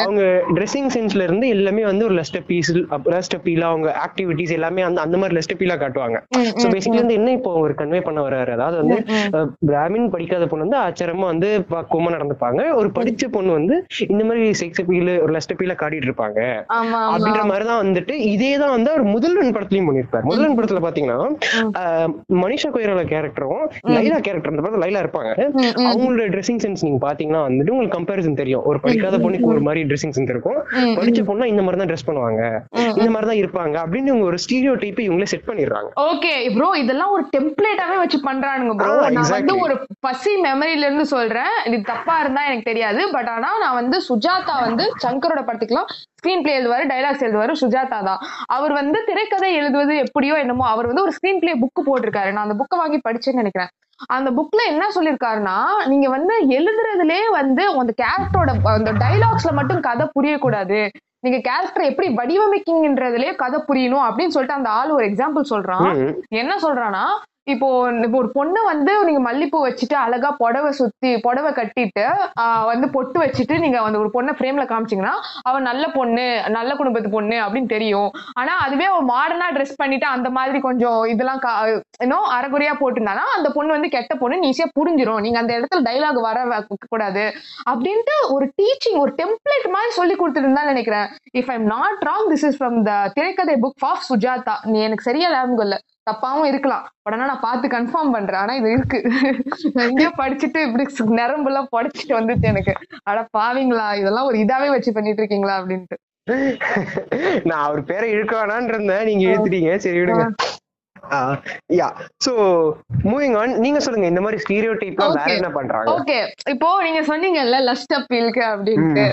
அவங்க ட்ரெஸ்ஸிங் சென்ஸ்ல இருந்து எல்லாமே வந்து ஒரு லெஸ்ட் பீஸ் லெஸ்ட் பீல அவங்க ஆக்டிவிட்டிஸ் எல்லாமே அந்த அந்த மாதிரி லெஸ்ட் பீலா காட்டுவாங்க. சோ பேசிக்கலி வந்து என்ன இப்போ ஒரு கன்வே பண்ண வர்றாரு? அதாவது வந்து பிராமின் படிக்காத பொண்ணு வந்து ஆச்சரியமா வந்து பக்குவமா நடந்துப்பாங்க. ஒரு படிச்ச பொண்ணு வந்து இந்த மாதிரி செக்ஸ் அப்பீல் ஒரு லஸ்ட் அப்பீல காட்டிட்டு இருப்பாங்க. அப்படின்ற மாதிரிதான் வந்துட்டு இதே தான் வந்து அவர் முதல்வன் படத்துலயும் பண்ணிருப்பாரு முதல்வன் படத்துல பாத்தீங்கன்னா மனிஷா கொயரோட கேரக்டரும் லைலா கேரக்டர் அந்த படத்துல லைலா இருப்பாங்க. அவங்களோட ட்ரெஸ்ஸிங் சென்ஸ் நீங்க பாத்தீங்கன்னா வந்துட்டு உங்களுக்கு கம்பேரிசன் தெரியும். ஒரு படிக்காத பொண்ணுக்கு ஒரு மாதிரி ட்ரெஸ்ஸிங் சென்ஸ் இருக்கும். படிச்ச பொண்ணா இந்த மாதிரி தான் ட்ரெஸ் பண்ணுவாங்க இந்த மாதிரி தான் இருப்பாங்க. அப்படின்னு இவங்க ஒரு ஸ்டீரியோ டைப் இவங்களே செட் பண்ணிடுறாங்க. ஓகே ப்ரோ இதெல்லாம் ஒரு டெம்ப்ளேட்டாவே வச்சு பண்றானுங்க ப்ரோ நான் வந்து ஒரு பசி மெமரியில இருந்து சொல்றேன். இது தப்பா இருந்தா எனக்கு தெரியாது. பட் ஆனா நான் வந்து சுஜாதா வந்து சங்கரோட படத்துக்குலாம் ஸ்கிரீன் பிளே எழுதுவாரு டைலாக்ஸ் எழுதுவாரு சுஜாதா தான் அவர் வந்து திரைக்கதை எழுதுவது எப்படியோ என்னமோ அவர் வந்து ஒரு ஸ்கிரீன் பிளே புக் போட்டிருக்காரு. நான் அந்த புக்கை வாங்கி படிச்சேன்னு நினைக்கிறேன். அந்த புக்ல என்ன சொல்லிருக்காருன்னா நீங்க வந்து எழுதுறதுலயே வந்து அந்த கேரக்டரோட அந்த டைலாக்ஸ்ல மட்டும் கதை புரியக்கூடாது. நீங்க கேரக்டர் எப்படி வடிவமைக்கிங்கன்றதுலயே கதை புரியணும் அப்படின்னு சொல்லிட்டு அந்த ஆள் ஒரு எக்ஸாம்பிள் சொல்றான். என்ன சொல்றான்னா இப்போ இப்போ ஒரு பொண்ணு வந்து நீங்க மல்லிப்பூ வச்சுட்டு அழகா புடவை சுத்தி புடவை கட்டிட்டு வந்து பொட்டு வச்சுட்டு நீங்க வந்து ஒரு பொண்ணை ஃப்ரேம்ல காமிச்சீங்கன்னா அவன் நல்ல பொண்ணு நல்ல குடும்பத்து பொண்ணு அப்படின்னு தெரியும். ஆனா அதுவே அவன் மாடர்னா ட்ரெஸ் பண்ணிட்டு அந்த மாதிரி கொஞ்சம் இதெல்லாம் இன்னும் அறகுறையா போட்டிருந்தானா அந்த பொண்ணு வந்து கெட்ட பொண்ணு ஈஸியா புரிஞ்சிடும் நீங்க அந்த இடத்துல டைலாக் வர கூடாது அப்படின்ட்டு ஒரு டீச்சிங் ஒரு டெம்ப்ளேட் மாதிரி சொல்லி கொடுத்துருந்தா நினைக்கிறேன். If I'm not wrong this is from the திரைக்கதை புக் ஆஃப் சுஜாதா நீ எனக்கு சரியா ஞாபகம் இல்ல. தப்பாவும் இருக்கலாம். உடனே நான் பார்த்து கன்ஃபார்ம் பண்றேன். ஆனா இது இருக்கு. எங்கேயோ படிச்சுட்டு இப்படி நரம்பு எல்லாம் படிச்சுட்டு வந்துச்சு எனக்கு. அட பாவீங்களா இதெல்லாம் ஒரு இதாவே வச்சு பண்ணிட்டு இருக்கீங்களா அப்படின்ட்டு. நான் அவர் பேரை இழுக்க வேணான் இருந்தேன். நீங்க இழுத்துட்டீங்க. சரி விடுங்க. யா சோ மூவிங் ஆன் நீங்க சொல்லுங்க இந்த மாதிரி ஸ்டீரியோ டைப்லாம் வேற என்ன பண்றாங்க? ஓகே இப்போ நீங்க சொன்னீங்கல்ல லஸ்ட் அப்பீலுக்கு அப்படின்ட்டு.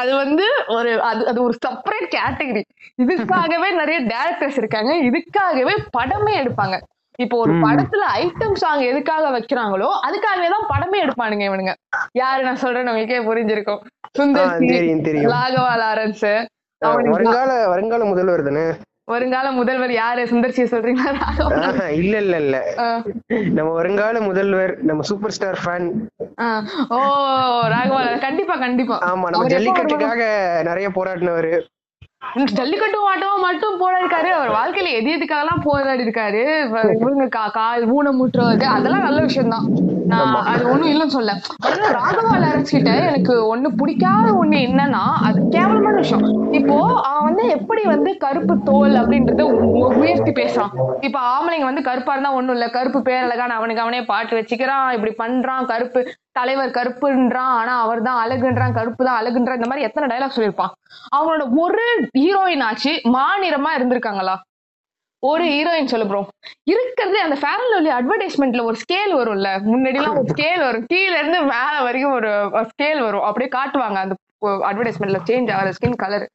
அது வந்து ஒரு அது அது ஒரு செப்பரேட் கேட்டகரி இதுக்காகவே நிறைய டேரக்டர்ஸ் இருக்காங்க. இதுக்காகவே படமே எடுப்பாங்க. இப்போ ஒரு படத்துல ஐட்டம் சாங் எதுக்காக வைக்கிறாங்களோ அதுக்காகவே தான் படமே எடுப்பானுங்க இவனுங்க. யாரு நான் சொல்றேன் உங்களுக்கே புரிஞ்சிருக்கும். சுந்தர் ராகவா லாரன்ஸ். வருங்கால வருங்கால முதல்வர் தானே? வருங்கால முதல்வர் யாரு? சுந்தர்சி சொல்றீங்களா? இல்ல இல்ல இல்ல. நம்ம வருங்கால முதல்வர் நம்ம சூப்பர் ஸ்டார் ஃபேன். ஓ ராகவா. கண்டிப்பா கண்டிப்பா. ஆமா நம்ம ஜல்லிக்கட்டுக்காக நிறைய போராடினவரு. ஜல்லிக்கட்டு ஆட்டமா மட்டும் போட இருக்காரு அவர் வாழ்க்கையில எது எதுக்காகலாம் போராடி இருக்காரு இவங்க கால் ஊனமுற்றுவது அதெல்லாம் நல்ல விஷயம் தான் நான் அது ஒண்ணும் இல்லைன்னு சொல்ல. ராகவா லாரன்ஸ் கிட்ட எனக்கு ஒண்ணு பிடிக்காத ஒண்ணு என்னன்னா அது கேவலமான விஷயம். இப்போ அவன் வந்து எப்படி வந்து கருப்பு தோல் அப்படின்றத உயர்த்தி பேசுறான். இப்ப ஆம்பளைங்க வந்து கருப்பா இருந்தா ஒண்ணும் இல்ல. கருப்பு பேரழகான அவனுக்கு அவனே பாட்டு வச்சுக்கிறான். இப்படி பண்றான். கருப்பு தலைவர் கருப்புன்றான். ஆனா அவர் தான் அழகுன்றான். கருப்பு தான் அழகுன்றான். இந்த மாதிரி எத்தனை டைலாக் சொல்லியிருப்பான். அவங்களோட ஒரு ஹீரோயின் ஆச்சு மாநிறமா இருந்திருக்காங்களா? ஒரு ஹீரோயின் சொல்லு ப்ரோ இருக்கிறது அந்த ஃபேரன் லவ்லி அட்வர்டைஸ்மெண்ட்ல ஒரு ஸ்கேல் வரும்ல. முன்னாடி எல்லாம் ஒரு ஸ்கேல் வரும். கீழ இருந்து மேல வரைக்கும் ஒரு ஸ்கேல் வரும். அப்படியே காட்டுவாங்க அந்த அட்வர்டைஸ்மெண்ட்ல சேஞ்ச் ஆகிற ஸ்கின் கலர்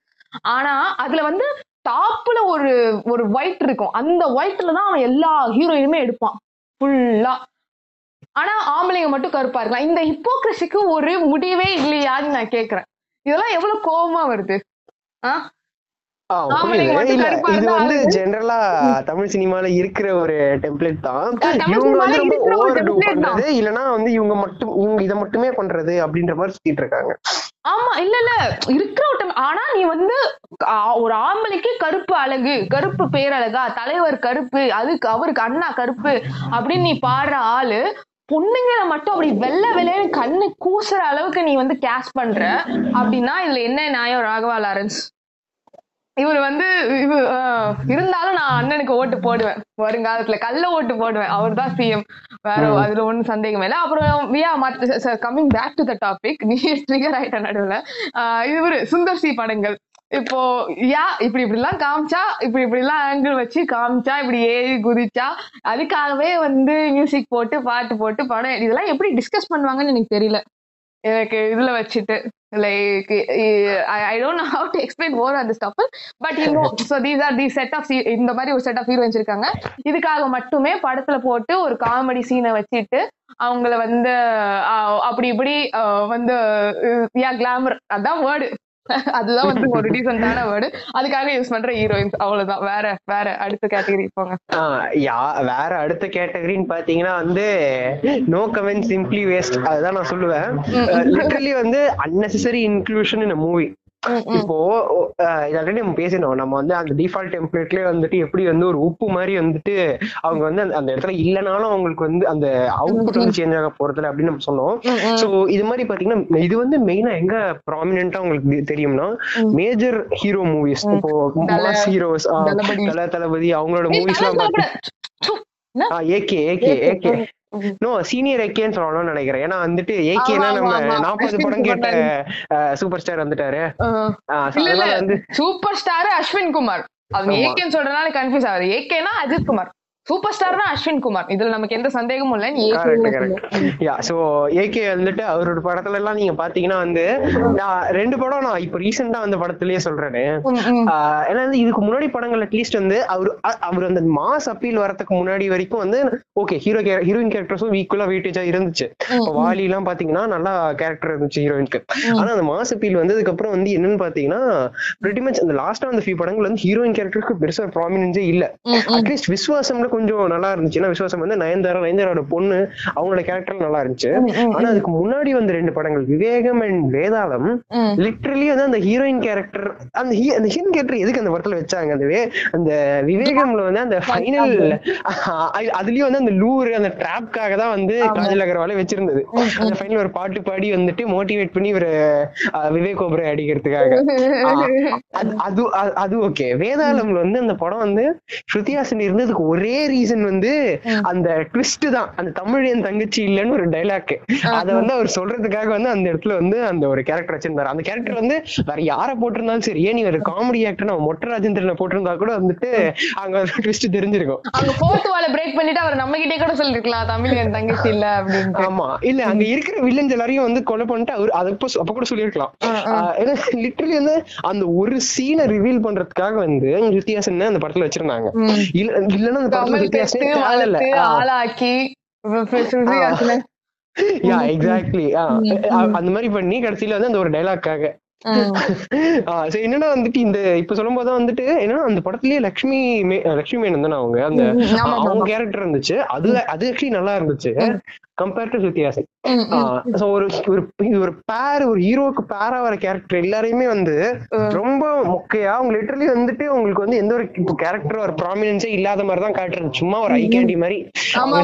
ஆனா அதுல வந்து டாப்ல ஒரு ஒரு ஒயிட் இருக்கும். அந்த ஒயிட்ல தான் அவன் எல்லா ஹீரோயினுமே எடுப்பான். ஃபுல்லா ஆனா ஆம்பளைங்க மட்டும் கருப்பா இருக்கலாம். இந்த ஹிப்போக்ரஸிக்கு ஒரு முடிவே இல்லையான்னு நான் கேக்குறேன். இதெல்லாம் எவ்வளவு கோபமா வருது? ஆஹ் இது வந்து ஜெனரலா தமிழ் சினிமால இருக்கிற ஒரு டெம்ப்ளேட் தான். இவங்க வந்து ரொம்ப ஓவர் டூ பண்றது இல்லனா வந்து இவங்க மட்டும் இவங்க இத மட்டுமே பண்றது அப்படின்ற மாதிரி சுத்திட்டு இருக்காங்க. ஆமா இல்ல இல்ல. இருக்கிற ஆனா நீ வந்து ஒரு ஆம்பளைக்கு கருப்பு அழகு கருப்பு பேரழகா தலைவர் கருப்பு அதுக்கு அவருக்கு அண்ணா கருப்பு அப்படின்னு நீ பாடுற ஆளு பொண்ணுங்களை மட்டும் அப்படி வெள்ள வெள்ளைன்னு கண்ணு கூசுற அளவுக்கு நீ வந்து கேஷ் பண்ற. அப்படின்னா இதுல என்ன நியாயம் ராகவா லாரன்ஸ்? இவர் வந்து இருந்தாலும் நான் அண்ணனுக்கு ஓட்டு போடுவேன். வருங்காலத்துல கல்ல ஓட்டு போடுவேன். அவர் தான் சிஎம் வேற அதுல ஒண்ணும் சந்தேகம் இல்லை. அப்புறம் we're coming back to the topic நீ ட்ரிகர் ஆயிட்ட நடுவுல. இவரு சுந்தர் சி படங்கள். இப்போ யா இப்படி இப்படி எல்லாம் காமிச்சா இப்படி இப்படி எல்லாம் ஆங்கிள் வச்சு காமிச்சா இப்படி ஏறி குதிச்சா அதுக்காகவே வந்து மியூசிக் போட்டு பாட்டு போட்டு படம் இதெல்லாம் எப்படி டிஸ்கஸ் பண்ணுவாங்கன்னு எனக்கு தெரியல. எனக்கு இதுல வச்சுட்டு like I don't have to explain more அந்த stuff but you know so these are the set of இந்த மாதிரி ஒரு செட் ஆஃப் ஹீரோயின்ஸ் இருக்காங்க இதுக்காக மட்டுமே படத்துல போட்டு ஒரு காமெடி சீனை வச்சுட்டு அவங்கள வந்து அப்படி இப்படி வந்து யா கிளாமர் அதான் வேர்டு அதுதான் வந்து ஒரு டீசென்டான வேர்டு அதுக்காக யூஸ் பண்ற ஹீரோயின்ஸ் அவ்வளவுதான். வேற வேற அடுத்த கேட்டகரி போங்க. யா வேற அடுத்த கேட்டகரின்னு பாத்தீங்கன்னா வந்து நோ கமெண்ட் சிம்பிளி வேஸ்ட் அதுதான் நான் சொல்லுவேன். லிட்டரலி வந்து அன்னெசரி இன்க்ளூஷன் இன் மூவி இப்போ ஆல்ரெடி நம்ம பேசினோம். நம்ம வந்து அந்த டிஃபால்ட் டெம்ப்ளேட்லயே வந்துட்டு எப்படி வந்து ஒரு உப்பு மாதிரி வந்துட்டு அவங்க வந்து அந்த இடத்துல இல்லைனாலும் அவங்களுக்கு வந்து அந்த அவுட்புட் வந்து சேஞ்ச் ஆக போறதுல அப்படின்னு நம்ம சொன்னோம். சோ இது மாதிரி பாத்தீங்கன்னா இது வந்து மெயினா எங்க ப்ராமினா உங்களுக்கு தெரியும்னா மேஜர் ஹீரோ மூவிஸ் இப்போ மாஸ் ஹீரோஸ் தல தளபதி அவங்களோட மூவிஸ் எல்லாம் AK AK AK no senior ஏகேன்னு சொல்லணும்னு நினைக்கிறேன். ஏன்னா வந்துட்டு ஏகேனா நம்ம நாற்பது படம் கேட்ட சூப்பர் ஸ்டார் வந்துட்டாரு. வந்து சூப்பர் ஸ்டார் அஸ்வின் குமார். அது ஏகேன்னு சொல்றதுனால கன்ஃபியூஸ் ஆகுது. ஏகேனா அஜித் குமார். சூப்பர் ஸ்டார்னா அஸ்வின் குமார். இதுல நமக்கு எந்த சந்தேகமும் இல்ல. யா சோ ஏகே வந்துட்டு அவரோட படத்துல எல்லாம் நீங்க பாத்தீங்கன்னா வந்து நான் ரெண்டு படம் நான் இப்ப ரீசெண்டா அந்த படத்திலேயே சொல்றேன்னு ஏன்னா வந்து இதுக்கு முன்னாடி படங்கள் அட்லீஸ்ட் வந்து அவர் அவர் அந்த மாஸ் அப்பீல் வரதுக்கு முன்னாடி வரைக்கும் வந்து ஓகே ஹீரோ ஹீரோயின் கேரக்டர்ஸும் ஈக்குவலா வெயிட்டேஜா இருந்துச்சு. இப்போ வாலி எல்லாம் பாத்தீங்கன்னா நல்லா கேரக்டர் இருந்துச்சு ஹீரோயினுக்கு ஆனா அந்த மாஸ் அப்பீல் வந்ததுக்கு அப்புறம் வந்து என்னன்னு பாத்தீங்கன்னா பிரிட்டி மச் அந்த லாஸ்டா அந்த ஃபியூ படங்கள் வந்து ஹீரோயின் கேரக்டருக்கு பெருசா ப்ராமினன்ஸே இல்ல. அட்லீஸ்ட் விஸ்வாசம்ல கொஞ்சம் நல்லா இருந்துச்சு ஏன்னா விசுவாசம் வந்து நயன்தாரா நயன்தாரோட பொண்ணு அவங்களோட கேரக்டர் நல்லா இருந்துச்சு. ஆனா அதுக்கு முன்னாடி வந்த ரெண்டு படங்கள் விவேகம் அண்ட் வேதாளம் லிட்ரலி வந்து அந்த ஹீரோயின் கேரக்டர் அந்த அந்த ஹீரோயின் கேரக்டர் எதுக்கு அந்த படத்துல வச்சாங்க? அந்த அந்த விவேகம்ல வந்து அந்த ஃபைனல் அதுலயும் வந்து அந்த லூர் அந்த டிராப்காக தான் வந்து காஜல் அகர்வாலே வச்சிருந்தது. அந்த ஃபைனல் ஒரு பாட்டு பாடி வந்துட்டு மோட்டிவேட் பண்ணி ஒரு விவேக் ஓபரே அடிக்கிறதுக்காக. அது அது ஓகே வேதாளம்ல வந்து அந்த படம் வந்து ஸ்ருதிஹாசன் இருந்ததுக்கு ஒரே ரீசன் வந்து அந்த ட்விஸ்ட் தான். அந்த தமிழ் என் தங்கச்சி இல்லைன்னு ஒரு டைலாக் அத வந்து அவர் சொல்றதுக்காக வந்து அந்த இடத்துல வந்து அந்த ஒரு கேரக்டர் வச்சிருந்தாரு. அந்த கேரக்டர் வந்து வேற யார போட்டிருந்தாலும் சரி ஏன் நீ ஒரு காமெடி ஆக்டர் நம்ம மொட்டை ராஜேந்திரனை போட்டிருந்தா கூட வந்துட்டு அங்க ட்விஸ்ட் தெரிஞ்சிருக்கும். அங்க போர்த் வால பிரேக் பண்ணிட்டு அவர் நம்ம கிட்டே கூட சொல்லிருக்கலாம் தமிழ் என் தங்கச்சி இல்ல அப்படின்னு ஆமா. இல்ல அங்க இருக்கிற வில்லன்ஸ் எல்லாரையும் வந்து கொலை பண்ணிட்டு அவர் அது அப்ப கூட சொல்லிருக்கலாம் ஏன்னா லிட்டரலி வந்து அந்த ஒரு சீனை ரிவீல் பண்றதுக்காக வந்து வித்தியாசம் அந்த படத்துல வச்சிருந்தாங்க. இல்லன்னா அந்த படத்துல ஆளாக்கி யா எக்ஸாக்ட்லி அந்த மாதிரி பண்ணி கடைசியில வந்து அந்த ஒரு டைலாக்காக என்னன்னா வந்துட்டு இந்த இப்ப சொல்லும் போதுதான் வந்துட்டு என்னன்னா அந்த படத்துலயே லட்சுமி லட்சுமி மேனன் தானே அவங்க? அந்த அவங்க கேரக்டர் இருந்துச்சு. அது அது ஆக்சுவலி நல்லா இருந்துச்சு. கம்பேர் டு சுத்தியாசன் ஒரு ஒரு பேர் ஒரு ஹீரோக்கு பேரா வர கேரக்டர் எல்லாரையுமே வந்து ரொம்ப மொக்கையா அவங்க லிட்டரலி வந்துட்டு உங்களுக்கு வந்து எந்த ஒரு கேரக்டர் ஒரு ப்ராமினன்ஸே இல்லாத மாதிரி தான் காட்டுறது. சும்மா ஒரு ஐ கேண்டி மாதிரி.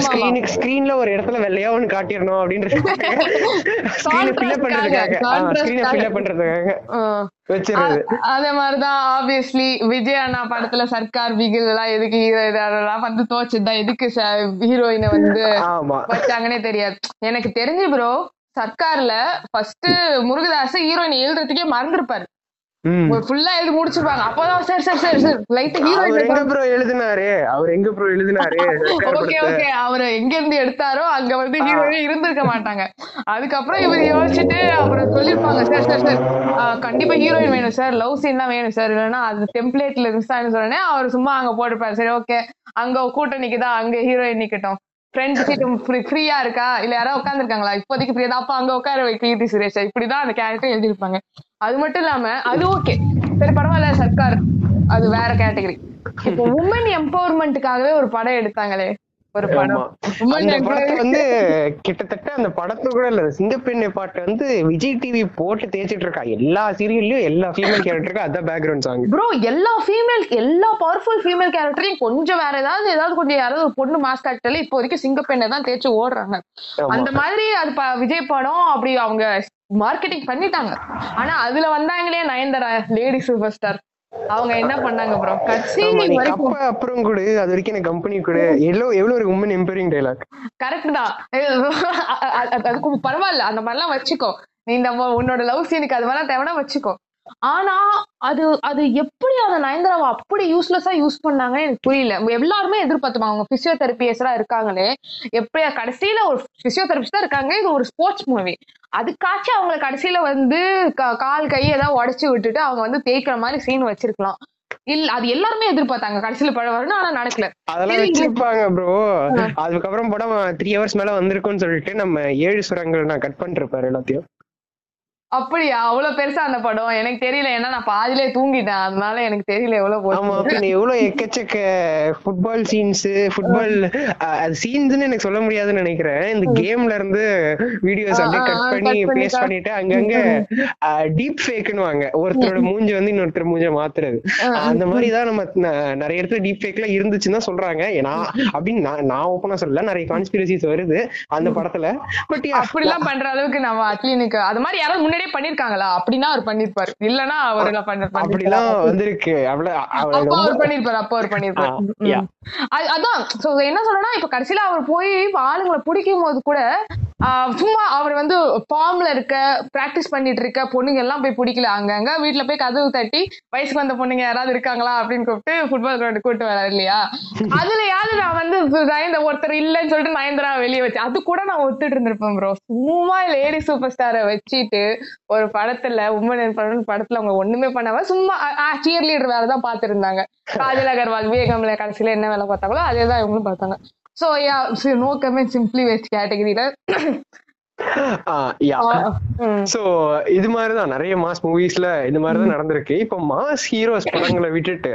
ஸ்கிரீனுக்கு ஸ்கிரீன்ல ஒரு இடத்துல வெள்ளையா ஒண்ணு காட்டிடணும் அப்படின்றது ஸ்கிரீனை ஃபில்அப் பண்றதுக்காக. ஸ்கிரீனை ஃபில்அப் பண்றதுக்காக. வச்சிருது. அதே மாதிரிதான் ஆப்வியஸ்லி விஜய் அண்ணா படத்துல சர்க்கார் பிகில் எல்லாம் எதுக்கு ஹீரோ இதெல்லாம் வந்து தோச்சுதான் எதுக்கு ஹீரோயினை வந்து வச்சாங்கன்னே தெரியாது. எனக்கு தெரிஞ்சு ப்ரோ சர்க்கார்ல ஃபர்ஸ்ட் முருகதாஸ் ஹீரோயின் எழுதுறதுக்கே மறந்துருப்பாரு. ஃபுல்லா எழுதி முடிச்சிருப்பாங்க. அப்பதான் சரி சரி சரி சரி. லைட் ஹீரோயின் எங்க ப்ரோ. எழுதினாரு? அவர் எங்க ப்ரோ எழுதினாரு? ஓகே ஓகே அவர் எங்க இருந்து எடுத்தாரோ அங்க வந்து ஹீரோயின் இருந்திருக்க மாட்டாங்க. அதுக்கப்புறம் இவர் யோசிச்சுட்டு அப்புறம் சொல்லிருப்பாங்க சார் சார் சார். கண்டிப்பா ஹீரோயின் வேணும் சார் லவ் சீன் தான் வேணும் சார் இல்லைன்னா அது டெம்ப்ளேட்ல இருந்துச்சான்னு சொன்னே அவர் சும்மா அங்க போட்டுப்பாரு சரி ஓகே அங்க கூட்டம் நிக்குதா அங்க ஹீரோயின் நிக்கட்டும். ஃப்ரெண்ட் சீட்டு ஃப்ரீயா இருக்கா? இல்ல யாராவது உட்காந்துருக்காங்களா இப்போதைக்கு ஃப்ரீயா தான். அப்ப அங்க உட்கார வை கீர்த்தி சுரேஷ் இப்படிதான் அந்த கேரக்டர் எழுதிருப்பாங்க அது மட்டும் இல்லாம அது ஓகே சரி பரவாயில்ல சர்க்கார் அது வேற கேட்டகரி இப்போ உமன் எம்பவர்மெண்ட்டுக்காகவே ஒரு படம் எடுத்தாங்களே ஒரு படம். வந்து கிட்டத்தட்ட அந்த படத்துல கூட இல்ல சிங்கப்பெண்ணை பாட்டு வந்து விஜய் டிவி போட்டு தேய்ச்சிட்டு இருக்கா. எல்லா சீரியல்லயும் எல்லா ஃபீமேல் கேரக்டருக்கும் அதான் பேக்ரவுண்ட் சாங் ப்ரோ எல்லா ஃபீமேல் எல்லா பவர்ஃபுல் ஃபீமேல் கேரக்டரையும் கொஞ்சம் வேற ஏதாவது ஏதாவது கொஞ்சம் யாராவது ஒரு பொண்ணு மாஸ் காட்டல இப்போ வரைக்கும் சிங்கப்பெண்ணை தான் தேய்ச்சி ஓடுறாங்க. அந்த மாதிரி அது விஜய் படம் அப்படி அவங்க மார்க்கெட்டிங் பண்ணிட்டாங்க. ஆனா அதுல வந்தாங்களே நயன்தாரா லேடி சூப்பர் ஸ்டார் அவங்க என்ன பண்ணாங்க ப்ரோ கட்சி அப்புறம் கூட அது வரைக்கும் எனக்கு கம்பெனி கூட. எவ்வளவு எவ்வளவு ஒரு உமன் எம்பரிங் டைலாக் கரெக்ட் தான். அதுக்கு பரவாயில்ல. அந்த மாதிரிலாம் வச்சுக்கோ. நீ இந்த உன்னோட லவ் சீனுக்கு அது மாதிரிலாம் தேவைன்னா வச்சுக்கோ. ஆனா அது அது எப்படி அந்த நயன்தாராவை அப்படி யூஸ்லெஸ்ஸா யூஸ் பண்ணாங்கன்னு எனக்கு புரியல. எல்லாருமே எதிர்பார்த்துமா அவங்க பிசியோதெரபியஸரா இருக்காங்களே. எப்படி கடைசியில ஒரு பிசியோதெரபிஸ்ட் தான் இருக்காங்க. இது ஒரு ஸ்போர்ட்ஸ் மூவி அதுக்காச்சும் அவங்க கடைசியில வந்து கால் கை ஏதாவது உடச்சு விட்டுட்டு அவங்க வந்து தேய்க்கிற மாதிரி சீன் வச்சிருக்கலாம். இல்ல அது எல்லாருமே எதிர்பார்த்தாங்க. கடைசியில படம் வரணும் ஆனா நடக்கல. அதெல்லாம் வச்சிருப்பாங்க ப்ரோ அதுக்கப்புறம் படம் த்ரீ ஹவர்ஸ் மேல வந்திருக்கும்னு சொல்லிட்டு நம்ம ஏழு சுரங்கள் நான் கட் பண்ணிருப்பாரு எல்லாத்தையும். அப்படியா? அவ்வளவு பெருசா அந்த படம்? எனக்கு தெரியல. ஏன்னா நான் பாதிலே தூங்கிட்டேன். அதனால எனக்கு தெரியல எவ்வளவு ஆமா எவ்வளவு எக்கச்சக்க ஃபுட்பால் சீன்ஸ் ஃபுட்பால் அது சீன்ஸ்னு எனக்கு சொல்ல முடியாதுன்னு நினைக்கிறேன். இந்த கேம்ல இருந்து வீடியோஸ் அப்படியே கட் பண்ணி பேஸ்ட் பண்ணிட்டு அங்கங்க டீப் ஃபேக்னு வாங்க. ஒருத்தரோட மூஞ்சி வந்து இன்னொருத்தர் மூஞ்ச மாத்துறது. அந்த மாதிரி தான் நம்ம நிறைய இடத்துல டீப் ஃபேக்ல இருந்துச்சுன்னு தான் சொல்றாங்க. ஏன்னா அப்படின்னு நான் நான் ஓப்பனா சொல்லல. நிறைய கான்ஸ்பிரசிஸ் வருது அந்த படத்துல. பட் அப்படிலாம் பண்ற அளவுக்கு நம்ம அட்லீனுக்கு அது மாதிரி யாராவது முன்னாடியே பண்ணிருக்காங்களா? அப்படின்னா அவர் பண்ணிருப்பாரு. இல்லன்னா அவர் அப்படிலாம் வந்திருக்கு. அப்ப அவர் பண்ணிருப்பாரு அப்ப அவர் பண்ணிருப்பாரு. அதான். என்ன சொல்றேன்னா இப்ப கடைசியில அவர் போய் ஆளுங்களை பிடிக்கும் போது கூட சும்மா அவர் வந்து ஃபார்ம்ல இருக்க பிராக்டிஸ் பண்ணிட்டு இருக்க பொண்ணுங்க எல்லாம் போய் பிடிக்கல. அங்கங்க வீட்டுல போய் கதவு தட்டி வயசுக்கு வந்த பொண்ணுங்க யாராவது இருக்காங்களா அப்படின்னு கூப்பிட்டு ஃபுட்பால் கிரௌண்ட் கூட்டு வர இல்லையா? அதுலயாவது நான் வந்து நயந்த ஒருத்தர் இல்லைன்னு சொல்லிட்டு நயன்தரா வெளியே வச்சு அது கூட நான் ஒத்துட்டு இருந்திருப்பேன் ப்ரோ சும்மா லேடி சூப்பர் ஸ்டாரை வச்சுட்டு ஒரு படத்துல உமன் படத்துல அவங்க ஒண்ணுமே பண்ணாம சும்மா சியர் லீடர் வேலை தான் பாத்துருந்தாங்க காஜல் அகர்வால் விவேகம்ல கடைசியில என்ன வேலை பார்த்தாங்களோ அதே தான் இவங்களும் பார்த்தாங்க. So ya no comment simply waste கேட்டகரியில சோ இது மாதிரிதான் நிறைய மாஸ் மூவிஸ்ல இந்த மாதிரிதான் நடந்திருக்கு. இப்ப மாஸ் ஹீரோஸ் படங்களை விட்டுட்டு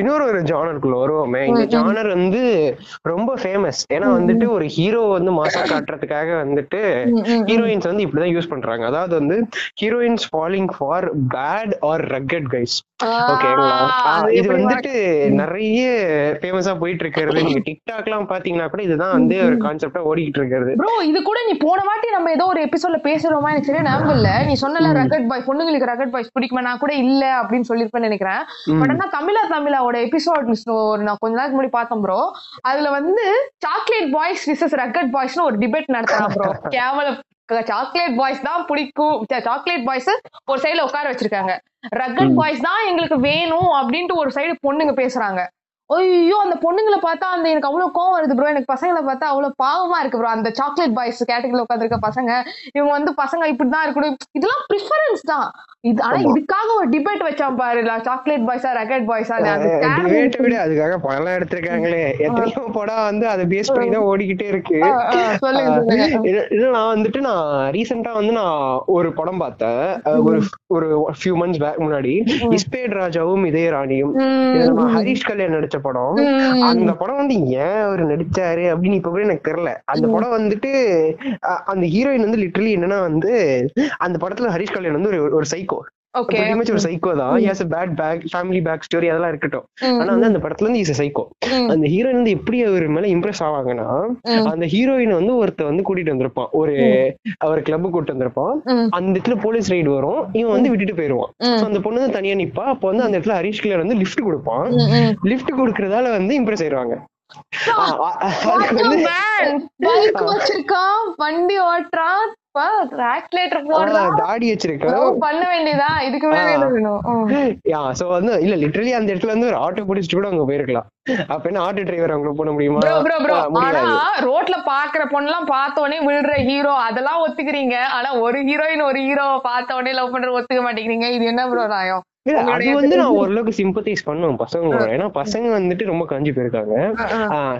இன்னொரு ஒரு ஜானருக்குள்ள வருவோமே. இந்த ஜானர் வந்து ரொம்ப ஃபேமஸ் ஏன்னா வந்துட்டு ஒரு ஹீரோ வந்து மாசா காட்டுறதுக்காக வந்துட்டு ஹீரோயின்ஸ் வந்து இப்படிதான் யூஸ் பண்றாங்க. அதாவது வந்து heroines falling for bad or rugged guys ஓகேங்களா? இது வந்துட்டு நிறைய ஃபேமஸா போயிட்டு இருக்கிறது. நீங்க டிக்டாக் எல்லாம் பாத்தீங்கன்னா கூட இதுதான் வந்து ஒரு கான்செப்டா ஓடிக்கிட்டு இருக்கிறது. இது கூட நீ போன வாட்டி நம்ம ஏதோ ஒரு எபிசோட்ல பேசுறோமா எனக்கு சரியா ஞாபகம் இல்ல. நீ சொன்னல ரகட் பாய் பொண்ணுங்களுக்கு ரகட் பாய்ஸ் பிடிக்குமா? நான் கூட இல்ல அப்படின்னு சொல்லிருப்பேன்னு நினைக்கிறேன். பட் ஆனா தமிழா தமிழாவோட எபிசோட் நான் கொஞ்ச நாளைக்கு முன்னாடி பார்த்தோம் ப்ரோ அதுல வந்து சாக்லேட் பாய்ஸ் விசஸ் ரகட் பாய்ஸ்னு ஒரு டிபேட் நடத்துறான் ப்ரோ கேவலம். சாக்லேட் பாய்ஸ் தான் பிடிக்கும். சாக்லேட் பாய்ஸ் ஒரு சைடுல உட்கார வச்சிருக்காங்க. ரகட் பாய்ஸ் தான் எங்களுக்கு வேணும் அப்படின்ட்டு ஒரு சைடு பொண்ணுங்க பேசுறாங்க. ஐயோ அந்த பொண்ணுங்களை பார்த்தா அந்த எனக்கு அவ்வளவு கோவம் வருது ப்ரோ எனக்கு பசங்களை பார்த்தா அவ்வளவு பாவமா இருக்கு ப்ரோ அந்த சாக்லேட் பாய்ஸ் கேட்டகரியில உட்காந்துருக்க பசங்க இவங்க வந்து பசங்க இப்படிதான் இருக்கணும். இதெல்லாம் ப்ரிஃபரன்ஸ் தான். இது ஆனா இதுக்காக ஒரு டிபேட் வச்சான் பாரு சாக்லேட் பாய்ஸா ரக்கெட் பாய்ஸா டிபேட் விட அதுக்காக படம் எடுத்திருக்காங்களே. எத்தனையோ படம் வந்து அதை பேஸ் பண்ணி தான் ஓடிக்கிட்டே இருக்கு. நான் வந்துட்டு நான் ரீசெண்டா வந்து நான் ஒரு படம் பார்த்தேன். ஒரு ஒரு ஃபியூ மந்த்ஸ் பேக் முன்னாடி இஸ்பேட் ராஜாவும் இதய ராணியும் ஹரிஷ் கல்யாண் நடிச்ச படம். அந்த படம் வந்து ஏன் அவர் நடிச்சாரு அப்படின்னு இப்ப கூட எனக்கு தெரியல. அந்த படம் வந்துட்டு அந்த ஹீரோயின் வந்து லிட்டரலி என்னன்னா வந்து அந்த படத்துல ஹரிஷ் கல்யாண் வந்து ஒரு ஒரு சைக்கோ ஒரு சைக்கோ தான். Yes bad back family back story அதெல்லாம் இருக்கட்டும். ஆனா வந்து அந்த படத்துல இருந்து இஸ் சைக்கோ அந்த ஹீரோயின் வந்து எப்படி அவர் மேல இம்ப்ரெஸ் ஆவாங்கன்னா அந்த ஹீரோயின் வந்து ஒருத்த வந்து கூட்டிட்டு வந்திருப்பான். ஒரு அவர் கிளப் கூட்டிட்டு வந்திருப்பான். அந்த இடத்துல போலீஸ் ரைடு வரும். இவன் வந்து விட்டுட்டு போயிருவான். அந்த பொண்ணு வந்து தனியா நிப்பா. அப்ப வந்து அந்த இடத்துல ஹரிஷ் கிளர் வந்து லிஃப்ட் கொடுப்பான். லிஃப்ட் கொடுக்கறதால வந்து இம்ப்ரெஸ் ஆயிடுவாங்க வச்சிருக்கான் வண்டி ஓட்டுறான் தாடி பண்ண வேண்டியதா? இதுக்கு சோ வந்து இல்ல லிட்டரலி அந்த இடத்துல வந்து ஒரு ஆட்டோ பிடிச்சிட்டு கூட அங்க போயிருக்கலாம். அப்ப என்ன ஆட்டோ டிரைவர் அவங்க போட முடியுமா? ஆனா ரோட்ல பாக்குற பொண்ணெல்லாம் பார்த்த உடனே விழுற ஹீரோ அதெல்லாம் ஒத்துக்கிறீங்க. ஆனா ஒரு ஹீரோயின் ஒரு ஹீரோ பார்த்த உடனே லவ் பண்ற ஒத்துக்க மாட்டேங்கிறீங்க. இது என்ன ப்ரோ நியாயம் அது வந்து நான் ஓரளவுக்கு சிம்பத்தைஸ் பண்ணுவேன் பசங்க ஏன்னா பசங்க வந்துட்டு ரொம்ப காஞ்சி போயிருக்காங்க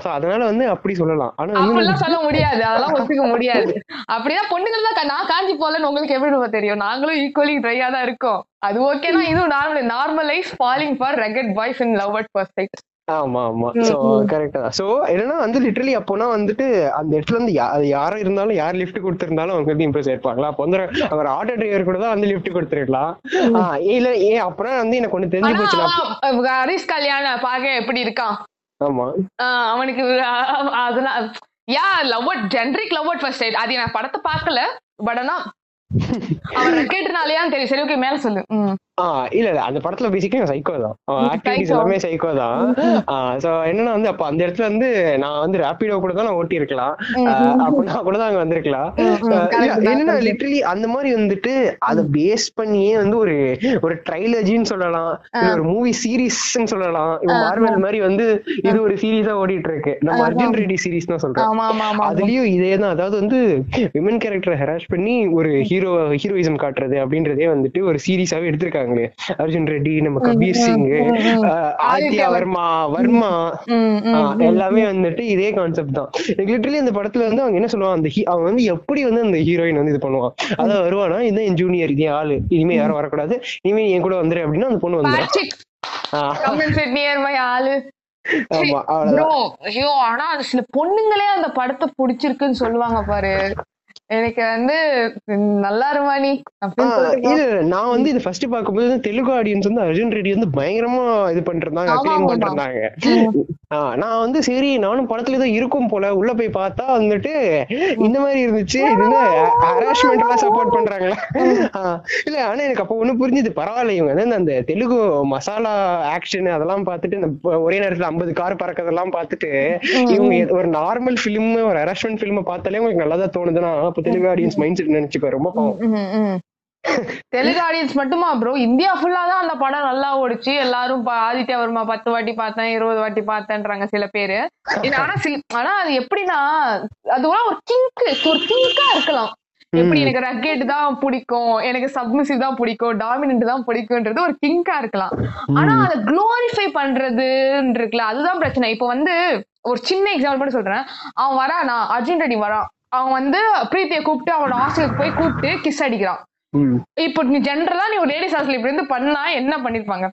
சோ அதனால வந்து அப்படி சொல்லலாம். ஆனா சொல்ல முடியாது. அதெல்லாம் ஒத்துக்க முடியாது. அப்படிதான் பொண்ணுகள் தான் நான் காஞ்சி போலன்னு உங்களுக்கு எப்படி தெரியும்? நாங்களும் ஈக்குவலி ட்ரையா தான் இருக்கோம். அது ஓகேனா இதுவும் normal normalise falling for rugged boys in love at sight ஆமா ஆமா. சோ கரெக்டா சோ என்னன்னா வந்து லிட்டரலி அப்போனா வந்துட்டு அந்த இடத்துல இருந்து யாரா இருந்தாலும் யார் லிஃப்ட் கொடுத்திருந்தாலும் அவங்க வந்து இம்ப்ரெஸ் ஆயிருப்பாங்களா? அப்போ வந்து அவர் ஆட்டோ டிரைவர் கூட தான் வந்து லிஃப்ட் கொடுத்துருக்கலாம். இல்ல ஏ அப்புறம் வந்து எனக்கு ஒண்ணு தெரிஞ்சு போச்சு ஹரிஷ் கல்யாண பாக்க எப்படி இருக்கான்? ஆமா. அவனுக்கு அதெல்லாம் ya love generic love first sight அது நான் படத்தை பார்க்கல பட் ஆனா அவன் ரக்கெட்னாலயான்னு தெரியும். சரி ஓகே மேல சொல்லு. இல்ல இல்ல. அந்த படத்துல பேசிக்கா சைக்கோ தான். ஆக்டிவிட்டிஸ் எல்லாமே சைக்கோ தான். சோ என்னன்னா வந்து அப்ப அந்த இடத்துல வந்து நான் வந்து ரேபிடோ கூட தான் நான் ஓட்டி இருக்கலாம் அப்படின்னா கூட தான் அங்க வந்திருக்கலாம். என்னன்னா லிட்டரலி அந்த மாதிரி வந்துட்டு அதை பேஸ் பண்ணியே வந்து ஒரு ஒரு ட்ரைலஜின்னு சொல்லலாம். ஒரு மூவி சீரீஸ் சொல்லலாம். மார்வல் மாதிரி வந்து இது ஒரு சீரீஸா ஓடிட்டு இருக்கு நம்ம அர்ஜுன் ரெட்டி சீரீஸ் தான் சொல்றோம் அதுலயும் இதே தான். அதாவது வந்து விமன் கேரக்டர் ஹெராஸ் பண்ணி ஒரு ஹீரோ ஹீரோயிசம் காட்டுறது அப்படின்றதே வந்துட்டு ஒரு சீரீஸாவே எடுத்திருக்காங்க. இருக்காங்களே அர்ஜுன் ரெட்டி நம்ம கபீர் சிங் ஆதித்யா வர்மா வர்மா. எல்லாமே வந்துட்டு இதே கான்செப்ட் தான். லிட்டரலி அந்த படத்துல வந்து அவங்க என்ன சொல்லுவான் அந்த அவன் வந்து எப்படி வந்து அந்த ஹீரோயின் வந்து இது பண்ணுவான் அதான் வருவானா இதுதான் என் ஜூனியர் இதே ஆளு. இனிமே யாரும் வரக்கூடாது. இனிமே என் கூட வந்துரு அப்படின்னா அந்த பொண்ணு வந்துடும் ஆனா சில பொண்ணுங்களே அந்த படத்தை புடிச்சிருக்குன்னு சொல்லுவாங்க பாரு. எனக்கு வந்து நல்லா இருமானி இல்ல நான் வந்து இது ஃபர்ஸ்ட் பாக்கும்போது தெலுங்கு ஆடியன்ஸ் வந்து அர்ஜுன் ரெட்டி வந்து பயங்கரமா இது பண்றாங்க அக்ளைம் பண்றாங்க நான் வந்து சரி நானும் படத்துல ஏதோ இருக்கும் போல உள்ள போய் பார்த்தா வந்துட்டு இந்த மாதிரி இருந்துச்சு இது ஹராஸ்மெண்ட் எல்லாம் சப்போர்ட் பண்றாங்களா இல்ல ஆனா எனக்கு அப்ப ஒண்ணு புரிஞ்சுது பரவாயில்ல இவங்க வந்து அந்த தெலுங்கு மசாலா ஆக்ஷன் அதெல்லாம் பார்த்துட்டு ஒரே நேரத்துல ஐம்பது கார் பறக்கிறதெல்லாம் பார்த்துட்டு இவங்க ஒரு நார்மல் பிலிம் ஒரு ஹராஸ்மெண்ட் பிலிம் பார்த்தாலே உங்களுக்கு நல்லாதான் தோணுதுன்னா அப்ப தெலுங்கு ஆடியன்ஸ் மைண்ட் செட் நினைச்சுக்கோ ரொம்ப பாவம். தெலுங்கு ஆடியன்ஸ் மட்டுமா ப்ரோ இந்தியா ஃபுல்லா தான் அந்த படம் நல்லா ஓடிச்சு. எல்லாரும் ஆதித்யா வர்மா பத்து வாட்டி பார்த்தேன் இருபது வாட்டி பார்த்தேன்றாங்க சில பேரு. ஆனா ஆனா அது எப்படின்னா அதுவா ஒரு கிங்க் ஒரு கிங்கா இருக்கலாம். எப்படி எனக்கு ரக்கெட் தான் பிடிக்கும் எனக்கு சப்மிசிவ் தான் பிடிக்கும் டாமினன்ட் தான் பிடிக்கும்ன்றது ஒரு கிங்கா இருக்கலாம். ஆனா அதை குளோரிஃபை பண்றது இருக்குல்ல அதுதான் பிரச்சனை. இப்ப வந்து ஒரு சின்ன எக்ஸாம்பிள் மட்டும் சொல்றேன். அவன் வரானா அர்ஜுன் ரெட்டி வரான். அவன் வந்து பிரீத்திய கூப்பிட்டு அவனோட ஹாஸ்டலுக்கு போய் கூப்பிட்டு கிஸ் அடிக்கிறான். இப்போ நீ ஜென்ரலா நீ ஒரு லேடிஸ் ஹாஸ்டல் இப்படி இருந்து பண்ணா என்ன பண்ணிருப்பாங்க?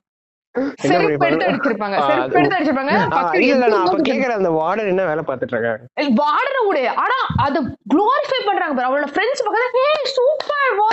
அந்த வார்டன் என்ன வேலை பார்த்துட்டு இருக்காங்க? வார்டனை விட ஆனா அது குளோரிஃபை பண்றாங்க பாரு. அவளோட ஃப்ரெண்ட்ஸ் பக்கத்துல ஏ சூப்பர் வா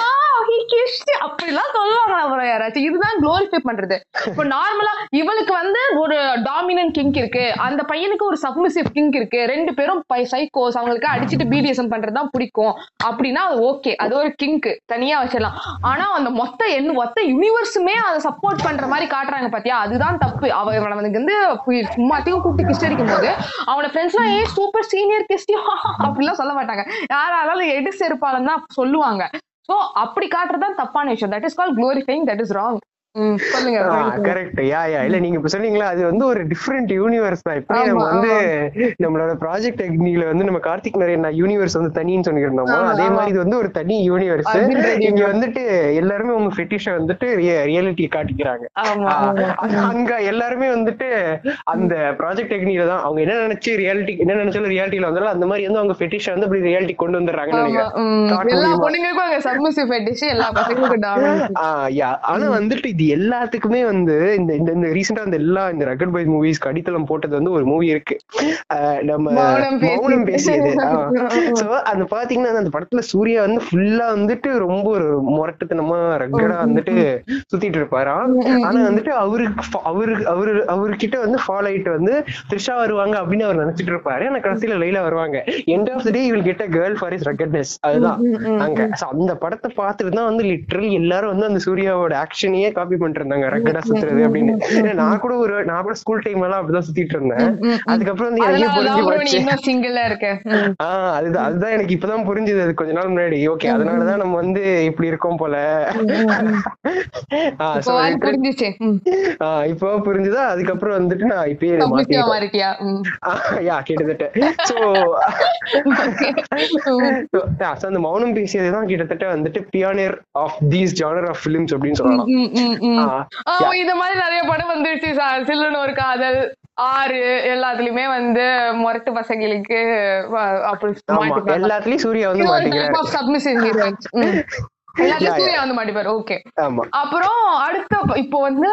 ஹி கிஸ்ட் அப்படிலாம் சொல்லுவாங்க அப்புறம் யாராச்சும். இதுதான் குளோரிஃபை பண்றது. இப்போ நார்மலா இவளுக்கு வந்து ஒரு டாமினன்ட் கிங்க் இருக்கு. அந்த பையனுக்கு ஒரு சப்மிசிவ் கிங்க் இருக்கு. ரெண்டு பேரும் சைக்கோஸ் அவங்களுக்கு அடிச்சுட்டு பிடிஎஸ்எம் பண்றதுதான் பிடிக்கும். அப்படின்னா அது ஓகே அது ஒரு கிங்க் தனியா வச்சிடலாம். ஆனா அந்த மொத்த என்ன மொத்த யூனிவர்ஸுமே அதை சப்போர்ட் பண்ற மாதிரி காட்டுறாங்க பாத்தியா? அதுதான் தப்பு. அவ அவனுக்கு வந்து சும்மாத்தையும் கூப்பிட்டு கிஸ்ட் அடிக்கும் போது அவனோட ஃப்ரெண்ட்ஸ் எல்லாம் ஏன் சூப்பர் சீனியர் கிஸ்டி அப்படிலாம் சொல்ல மாட்டாங்க. யாராலும் எடு செருப்பாலும் தான் சொல்லுவாங்க. சோ அப்படி காட்டுறதுதான் தப்பான விஷயம். That is call glorifying that is wrong correct ya ya. இல்ல நீங்க இப்ப சொன்னீங்களா அது வந்து ஒரு டிஃப்ரெண்ட் யூனிவர்ஸ் தான். இப்படி நம்ம வந்து நம்மளோட ப்ராஜெக்ட் அக்னில வந்து நம்ம கார்த்திக் நிறைய யூனிவர்ஸ் வந்து தனின்னு சொல்லிருந்தோமோ அதே மாதிரி இது வந்து ஒரு தனி யூனிவர்ஸ் இங்க வந்துட்டு எல்லாருமே உங்க ஃபெட்டிஷ வந்துட்டு ரியாலிட்டி காட்டிக்கிறாங்க. அங்க எல்லாருமே வந்துட்டு அந்த ப்ராஜெக்ட் டெக்னிக்ல தான் அவங்க என்ன நினைச்சு ரியாலிட்டி என்ன நினைச்சாலும் ரியாலிட்டில வந்தாலும் அந்த மாதிரி வந்து அவங்க ஃபெட்டிஷ வந்து அப்படி ரியாலிட்டி கொண்டு வந்துடுறாங்கன்னு ஆனா வந்துட்டு இது எல்லாத்துக்குமே வந்து இந்த இந்த ரீசெண்டா இந்த எல்லா இந்த ரகட் பாய் மூவிஸ்க்கு அடித்தளம் போட்டது வந்து ஒரு மூவி இருக்கு. நம்ம மௌனம் பேசியது. சோ அந்த பாத்தீங்கன்னா அந்த படத்துல சூர்யா வந்து ஃபுல்லா வந்துட்டு ரொம்ப ஒரு முரட்டுத்தனமா ரகடா வந்துட்டு சுத்திட்டு இருப்பாராம் ஆனா வந்துட்டு அவருக்கு அவரு அவரு அவர்கிட்ட வந்து ஃபாலோ ஆயிட்டு வந்து த்ரிஷா வருவாங்க அப்படின்னு அவர் நினைச்சிட்டு இருப்பாரு. ஆனா கடைசியில லைலா வருவாங்க. End of the day will get a girl for is ruggedness அதுதான். அங்க. அந்த படத்தை பார்த்துட்டு தான் வந்து லிட்டரலி எல்லாரும் வந்து அந்த சூர்யாவோட ஆக்ஷனையே காப்பி பண்ணிட்டு இருந்தாங்க ரெக்கடா சுத்துறது அப்படின்னு. நான் கூட ஒரு நான் கூட ஸ்கூல் டைம் எல்லாம் அப்படிதான் சுத்திட்டு இருந்தேன் அதுக்கப்புறம் வந்து எனக்கு புரிஞ்சு ஆஹ் அதுதான் அதுதான் எனக்கு இப்பதான் புரிஞ்சுது. அது கொஞ்ச நாள் முன்னாடி. ஓகே அதனாலதான் நம்ம வந்து இப்படி இருக்கோம் போல. இப்போ புரிஞ்சுதா? அதுக்கப்புறம் வந்துட்டு நான் இப்பயே யா கிட்டத்தட்ட. சோ அந்த மௌனம் பேசியதுதான் கிட்டத்தட்ட வந்துட்டு pioneer of these genre of films அப்படின்னு சொல்லலாம். இந்த மாதிரி நிறைய படம் வந்துருச்சு சில்லுன்னு ஒரு காதல் ஆறு எல்லாத்துலயுமே வந்து முரட்டு பசங்களுக்கு எல்லாத்துலயும் சூர்யா வந்து சப்மிசிவ் ஹீரோயின்ஸ் சூர்யா வந்து மாட்டிப்பாரு. ஓகே அப்புறம் அடுத்த இப்போ வந்து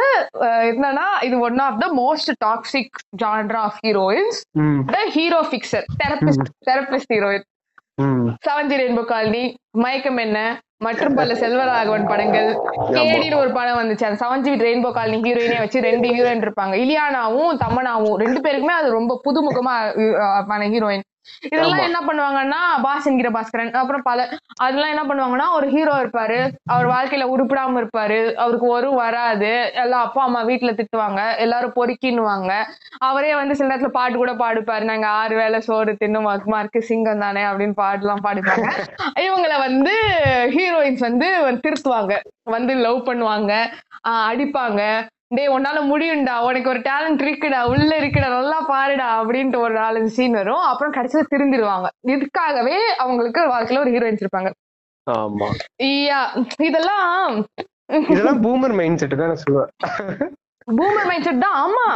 என்னன்னா இது one of the most toxic genre of heroines hero picture therapist therapist heroine seven G rainbow colony Mayakkam Enna? மற்றும் பல செல்வராகவன் படங்கள். கேடின்னு ஒரு படம் வந்துச்சு. அந்த செவன்ஜி ரெயின்போ காலனி ஹீரோயினே வச்சு ரெண்டு ஹீரோயின் இருப்பாங்க. இலியானாவும் தமனாவும் ரெண்டு பேருக்குமே அது ரொம்ப புதுமுகமா ஹீரோயின். இதெல்லாம் என்ன பண்ணுவாங்கன்னா பாஸ் என்கிற பாஸ்கரன் அப்புறம் பல அதெல்லாம் என்ன பண்ணுவாங்கன்னா ஒரு ஹீரோ இருப்பாரு. அவர் வாழ்க்கையில உருப்பிடாம இருப்பாரு. அவருக்கு ஒரு வராது. எல்லாம் அப்பா அம்மா வீட்டுல திட்டுவாங்க. எல்லாரும் பொறுக்கின்னுவாங்க. அவரே வந்து சில நேரத்துல பாட்டு கூட பாடுப்பாரு. நாங்க ஆறு வேலை சோறு தின்னும். மார்க்கு சிங்கம் தானே அப்படின்னு பாட்டு எல்லாம் பாடிப்பாங்க. இவங்களை வந்து ஹீரோயின்ஸ் வந்து திருத்துவாங்க. வந்து லவ் பண்ணுவாங்க அடிப்பாங்க. டே உன்னால முடியும்டா. உனக்கு ஒரு டேலண்ட் இருக்குடா. உள்ள இருக்குடா. நல்லா பாருடா அப்படின்ட்டு ஒரு நாலஞ்சு சீன் வரும். அப்புறம் கடைசியில திருந்திடுவாங்க. இதுக்காகவே அவங்களுக்கு வாழ்க்கையில ஒரு ஹீரோயின்ஸ் இருப்பாங்க. ஆமா. இதெல்லாம் இதெல்லாம் பூமர் மைண்ட் செட் தான் சொல்லுவேன் பூமர் மைண்ட் செட் தான். ஆமா.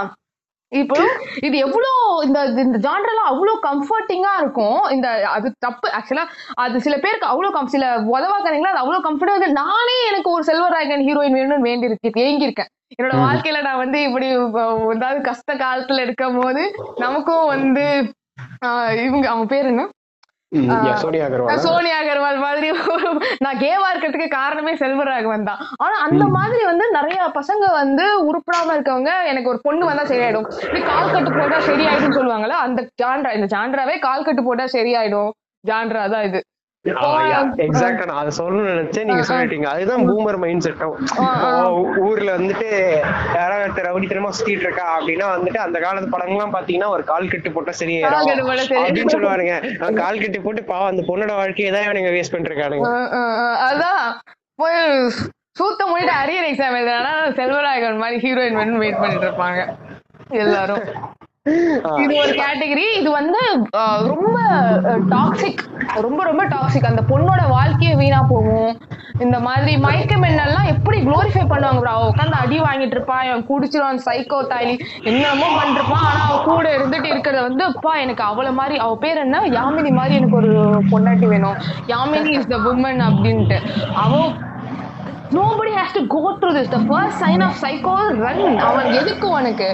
இப்போ இது எவ்வளோ இந்த இந்த ஜான்ரெல்லாம் அவ்வளோ கம்ஃபர்டிங்கா இருக்கும். இந்த அது தப்பு. ஆக்சுவலா அது சில பேருக்கு அவ்வளோ கம் சில உதவாக்கறீங்களா அது அவ்வளோ கம்ஃபர்டபுள் நானே எனக்கு ஒரு செல்வராயகன் ஹீரோயின் வேணும்னு வேண்டி இருக்கு ஏங்கியிருக்கேன் என்னோட வாழ்க்கையில நான் வந்து இப்படி ஏதாவது கஷ்ட காலத்துல இருக்கும் போது நமக்கும் வந்து இவங்க அவங்க பேர் என்ன? சோனியா அகர்வால் மாதிரி நான் கேவா இருக்கிறதுக்கு காரணமே செல்வராகவன் தான். ஆனா அந்த மாதிரி வந்து நிறைய பசங்க வந்து உருப்படாம இருக்கவங்க எனக்கு ஒரு பொண்ணு வந்தா சரியாயிடும். இப்படி கால் கட்டு போட்டா சரியாயிடும் சொல்லுவாங்கல்ல அந்த ஜான்ரா இந்த ஜான்ராவே கால் கட்டு போட்டா சரியாயிடும். ஜான்ரா தான் இது. எக்ஸாக்டா நான் அதை சொல்லணும்னு நினைச்சேன். நீங்க சொல்லிட்டீங்க. அதுதான் பூமர் மைண்ட் செட்டும் ஊர்ல வந்துட்டு யாராவது ரவுடித்தனமா சுத்திட்டு இருக்கா அப்படின்னா வந்துட்டு அந்த காலத்து படங்கள்லாம் பாத்தீங்கன்னா ஒரு கால் கட்டு போட்டா சரியாயிடும் அப்படின்னு சொல்லுவாருங்க. கால் கட்டு போட்டு பாவம் அந்த பொண்ணோட வாழ்க்கையை தான் இவனுங்க வேஸ்ட் பண்ணிருக்கானுங்க. அதான். போய் சூத்த முடிட்டு அரியர் எக்ஸாம் எழுதுனா செல்வராயகன் மாதிரி ஹீரோயின் வேணும் வெயிட் பண்ணிட்டு இருப்பாங்க. எல்லாரும். இது ஒரு கேட்டகரி. இது வந்து ரொம்ப டாக்ஸிக் ரொம்ப ரொம்ப டாக்ஸிக் அந்த பொண்ணோட வாழ்க்கையே வீணா போகும். இந்த மாதிரி மயக்கம் என்னெல்லாம் எப்படி குளோரிஃபை பண்ணுவாங்க அவ உட்காந்து அடி வாங்கிட்டு இருப்பான் அவன் குடிச்சிருவான் சைக்கோ தாலி என்னமோ பண்ணிருப்பான். ஆனா அவ கூட இருந்துட்டு இருக்கிறத வந்து அப்பா எனக்கு அவள மாதிரி அவ பேர் என்ன? யாமினி மாதிரி எனக்கு ஒரு பொண்டாட்டி வேணும். யாமினி இஸ் த உமன் அப்படின்ட்டு. அவ nobody has to go through this the first sign of psycho run அவன் எதுக்கு உனக்கு?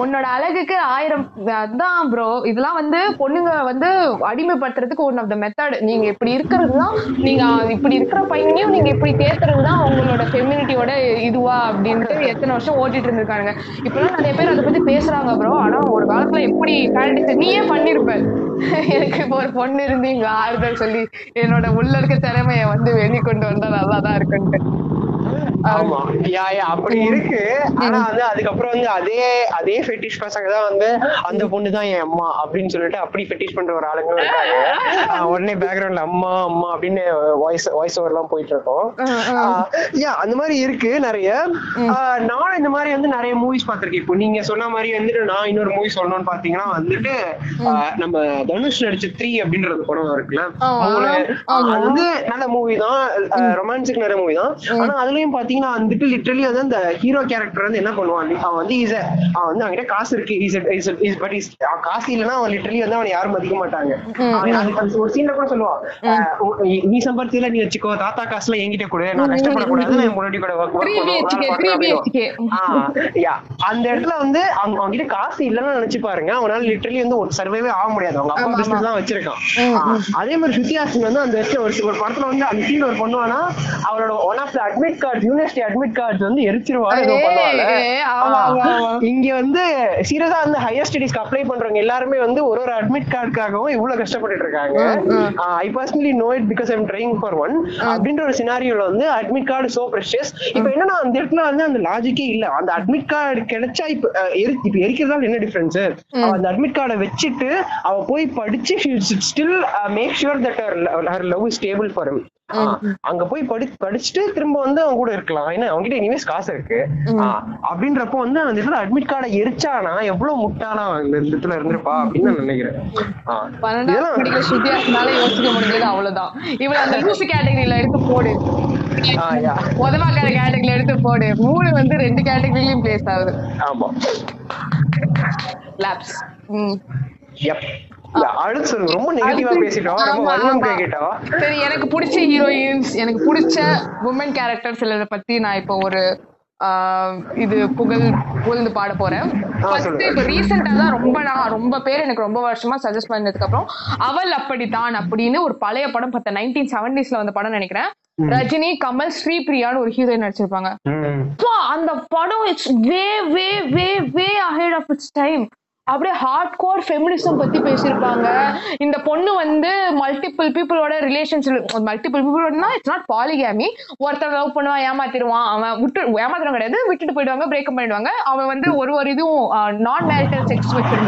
உன்னோட அழகுக்கு ஆயிரம் அதான் ப்ரோ இதெல்லாம் வந்து பொண்ணுங்க வந்து அடிமைப்படுத்துறதுக்கு ஒன் ஆஃப் த மெத்தட் நீங்க இப்படி இருக்கிறது தான் நீங்க இப்படி இருக்கிற பையனையும் நீங்க இப்படி பேசுறது தான் அவங்களோட ஃபெமினிட்டியோட இதுவா அப்படின்ட்டு எத்தனை வருஷம் ஓட்டிட்டு இருந்திருக்கானுங்க. இப்பெல்லாம் நிறைய பேர் அதை பத்தி பேசுறாங்க ப்ரோ ஆனா ஒரு காலத்துல எப்படி ஃபேண்டசி நீயே பண்ணிருப்ப. எனக்கு இப்போ ஒரு பொண்ணு இருந்து இங்க ஆறுதல் சொல்லி என்னோட உள்ள இருக்க திறமைய வந்து வெளிக்கொண்டு வந்தா நல்லா தான் இருக்குன்ட்டு. ஆமா. யா யா அப்படி இருக்கு. ஆனா வந்து அதுக்கப்புறம் வந்து அதே அதே ஃபெட்டிஷ் பசங்க தான் வந்து அந்த பொண்ணு தான் என் அம்மா அப்படின்னு சொல்லிட்டு அப்படி ஃபெட்டிஷ் பண்ற ஒரு ஆளுங்களும் இருக்காங்க. உடனே பேக்ரவுண்ட்ல அம்மா அம்மா அப்படின்னு வாய்ஸ் வாய்ஸ் ஓவர் எல்லாம் போயிட்டு இருக்கோம். யா அந்த மாதிரி இருக்கு நிறைய. ஆஹ் நானும் இந்த மாதிரி வந்து நிறைய மூவிஸ் பார்த்திருக்கேன். இப்போ நீங்க சொன்ன மாதிரி வந்துட்டு நான் இன்னொரு மூவி சொல்லணும்னு பாத்தீங்கன்னா வந்துட்டு நம்ம தனுஷ் நடிச்ச த்ரீ அப்படின்றது படம் இருக்குல்ல. அது வந்து நல்ல மூவி தான். ரொமான்சிக் நிறைய மூவி தான். ஆனா அதுலயும் பாத்தீங்கன்னா வந்துட்டு லிட்டரலி வந்து அந்த ஹீரோ கேரக்டர் வந்து என்ன பண்ணுவான்? அவன் வந்து இஸ் அவன் வந்து அவன்கிட்ட காசு இருக்கு. இஸ் பட் இஸ் காசு இல்லைன்னா அவன் லிட்டரலி வந்து அவனை யாரும் மதிக்க மாட்டாங்க. அதுக்கு ஒரு சீன்ல கூட சொல்லுவான். நீ சம்பாதிச்சதுல நீ வச்சுக்கோ. தாத்தா காசுல என்கிட்ட கொடு. நான் கஷ்டப்படக்கூடாது நான் முன்னாடி கூட அந்த இடத்துல வந்து அவங்க அவங்க கிட்ட காசு இல்லைன்னு நினைச்சு பாருங்க. அவனால லிட்டரலி வந்து ஒரு சர்வைவே ஆக முடியாது. அவங்க அப்பா பிசினஸ் தான் வச்சிருக்கான். அதே மாதிரி சிங் வந்து அந்த ஒரு படத்துல வந்து அந்த சீன் ஒரு பண்ணுவானா அவரோட one of the admit card university admit card வந்து எரிச்சிருவா ஏதோ பண்ணுவாங்க. இங்க வந்து சீரியஸா வந்து ஹையர் ஸ்டடிஸ்க்கு அப்ளை பண்றவங்க எல்லாருமே வந்து ஒரு ஒரு அட்மிட் கார்டுக்காகவும் இவ்வளவு கஷ்டப்பட்டுட்டு இருக்காங்க. I personally know it because I'm trying for one அப்படின்ற ஒரு சினாரியோல வந்து அட்மிட் கார்டு சோ ப்ரெஷியஸ் இப்போ என்னன்னா அந்த இடத்துல வந்து அந்த லாஜிக்கே இல்ல. அந்த அட்மிட் கார்டு கிடைச்சா இப்ப இப்ப எரிக்கிறதால என்ன டிஃபரன்ஸ் அந்த அட்மிட் கார்டை வச்சுட்டு அவ போய் படிச்சு still make sure that her love is stable for அங்க போய் படி படிச்சுட்டு திரும்ப வந்து அவன் கூட இருக்கலாம். ஏன்னா அவன்கிட்ட இனிமேஸ் காசு இருக்கு. அப்படின்றப்போ வந்து அந்த இடத்துல அட்மிட் கார்டை எரிச்சானா எவ்வளவு முட்டானா அந்த இடத்துல இருந்திருப்பா அப்படின்னு நான் நினைக்கிறேன். யோசிக்க முடிஞ்சது அவ்வளவுதான். இவள அந்த லூசு கேட்டகரியில எடுத்து போடு. உதவாக்கார கேட்டகரியில எடுத்து போடு. மூணு வந்து ரெண்டு கேட்டகரியிலயும் பிளேஸ் ஆகுது. ஆமா. லேப்ஸ் ம். சரி எனக்கு பிடிச்ச ஹீரோயின்ஸ் எனக்கு பிடிச்ச உமன் கேரக்டர் சிலரை பத்தி நான் இப்போ ஒரு இது புகழ் புகழ்ந்து பாட போறேன். ஃபர்ஸ்ட். இப்போ ரீசெண்டா தான் ரொம்ப நான் ரொம்ப பேர் எனக்கு ரொம்ப வருஷமா சஜஸ்ட் பண்ணதுக்கு அப்புறம் அவள் அப்படித்தான் அப்படின்னு ஒரு பழைய படம் பார்த்த நைன்டீன் செவன்டிஸ்ல வந்த படம் நினைக்கிறேன். ரஜினி கமல் ஸ்ரீபிரியான்னு ஒரு ஹீரோயின் நடிச்சிருப்பாங்க. அந்த படம் it's way way way way ahead of its time அப்படியே ஹார்ட் கோர் ஃபெமினிசம் பத்தி பேசியிருப்பாங்க. இந்த பொண்ணு வந்து மல்டிபிள் பீப்புளோட ரிலேஷன்ஷிப் மல்டிபிள் பீப்புளோடனா இட்ஸ் நாட் பாலிகாமி ஒருத்தர் லவ் பண்ணுவான் ஏமாத்திடுவான். அவன் விட்டு ஏமாத்திரம் கிடையாது. விட்டுட்டு போயிடுவாங்க பிரேக்கப் பண்ணிடுவாங்க. அவன் வந்து ஒரு ஒரு இதுவும் நான் மேரிட்டல் செக்ஸ் வச்சுட்டு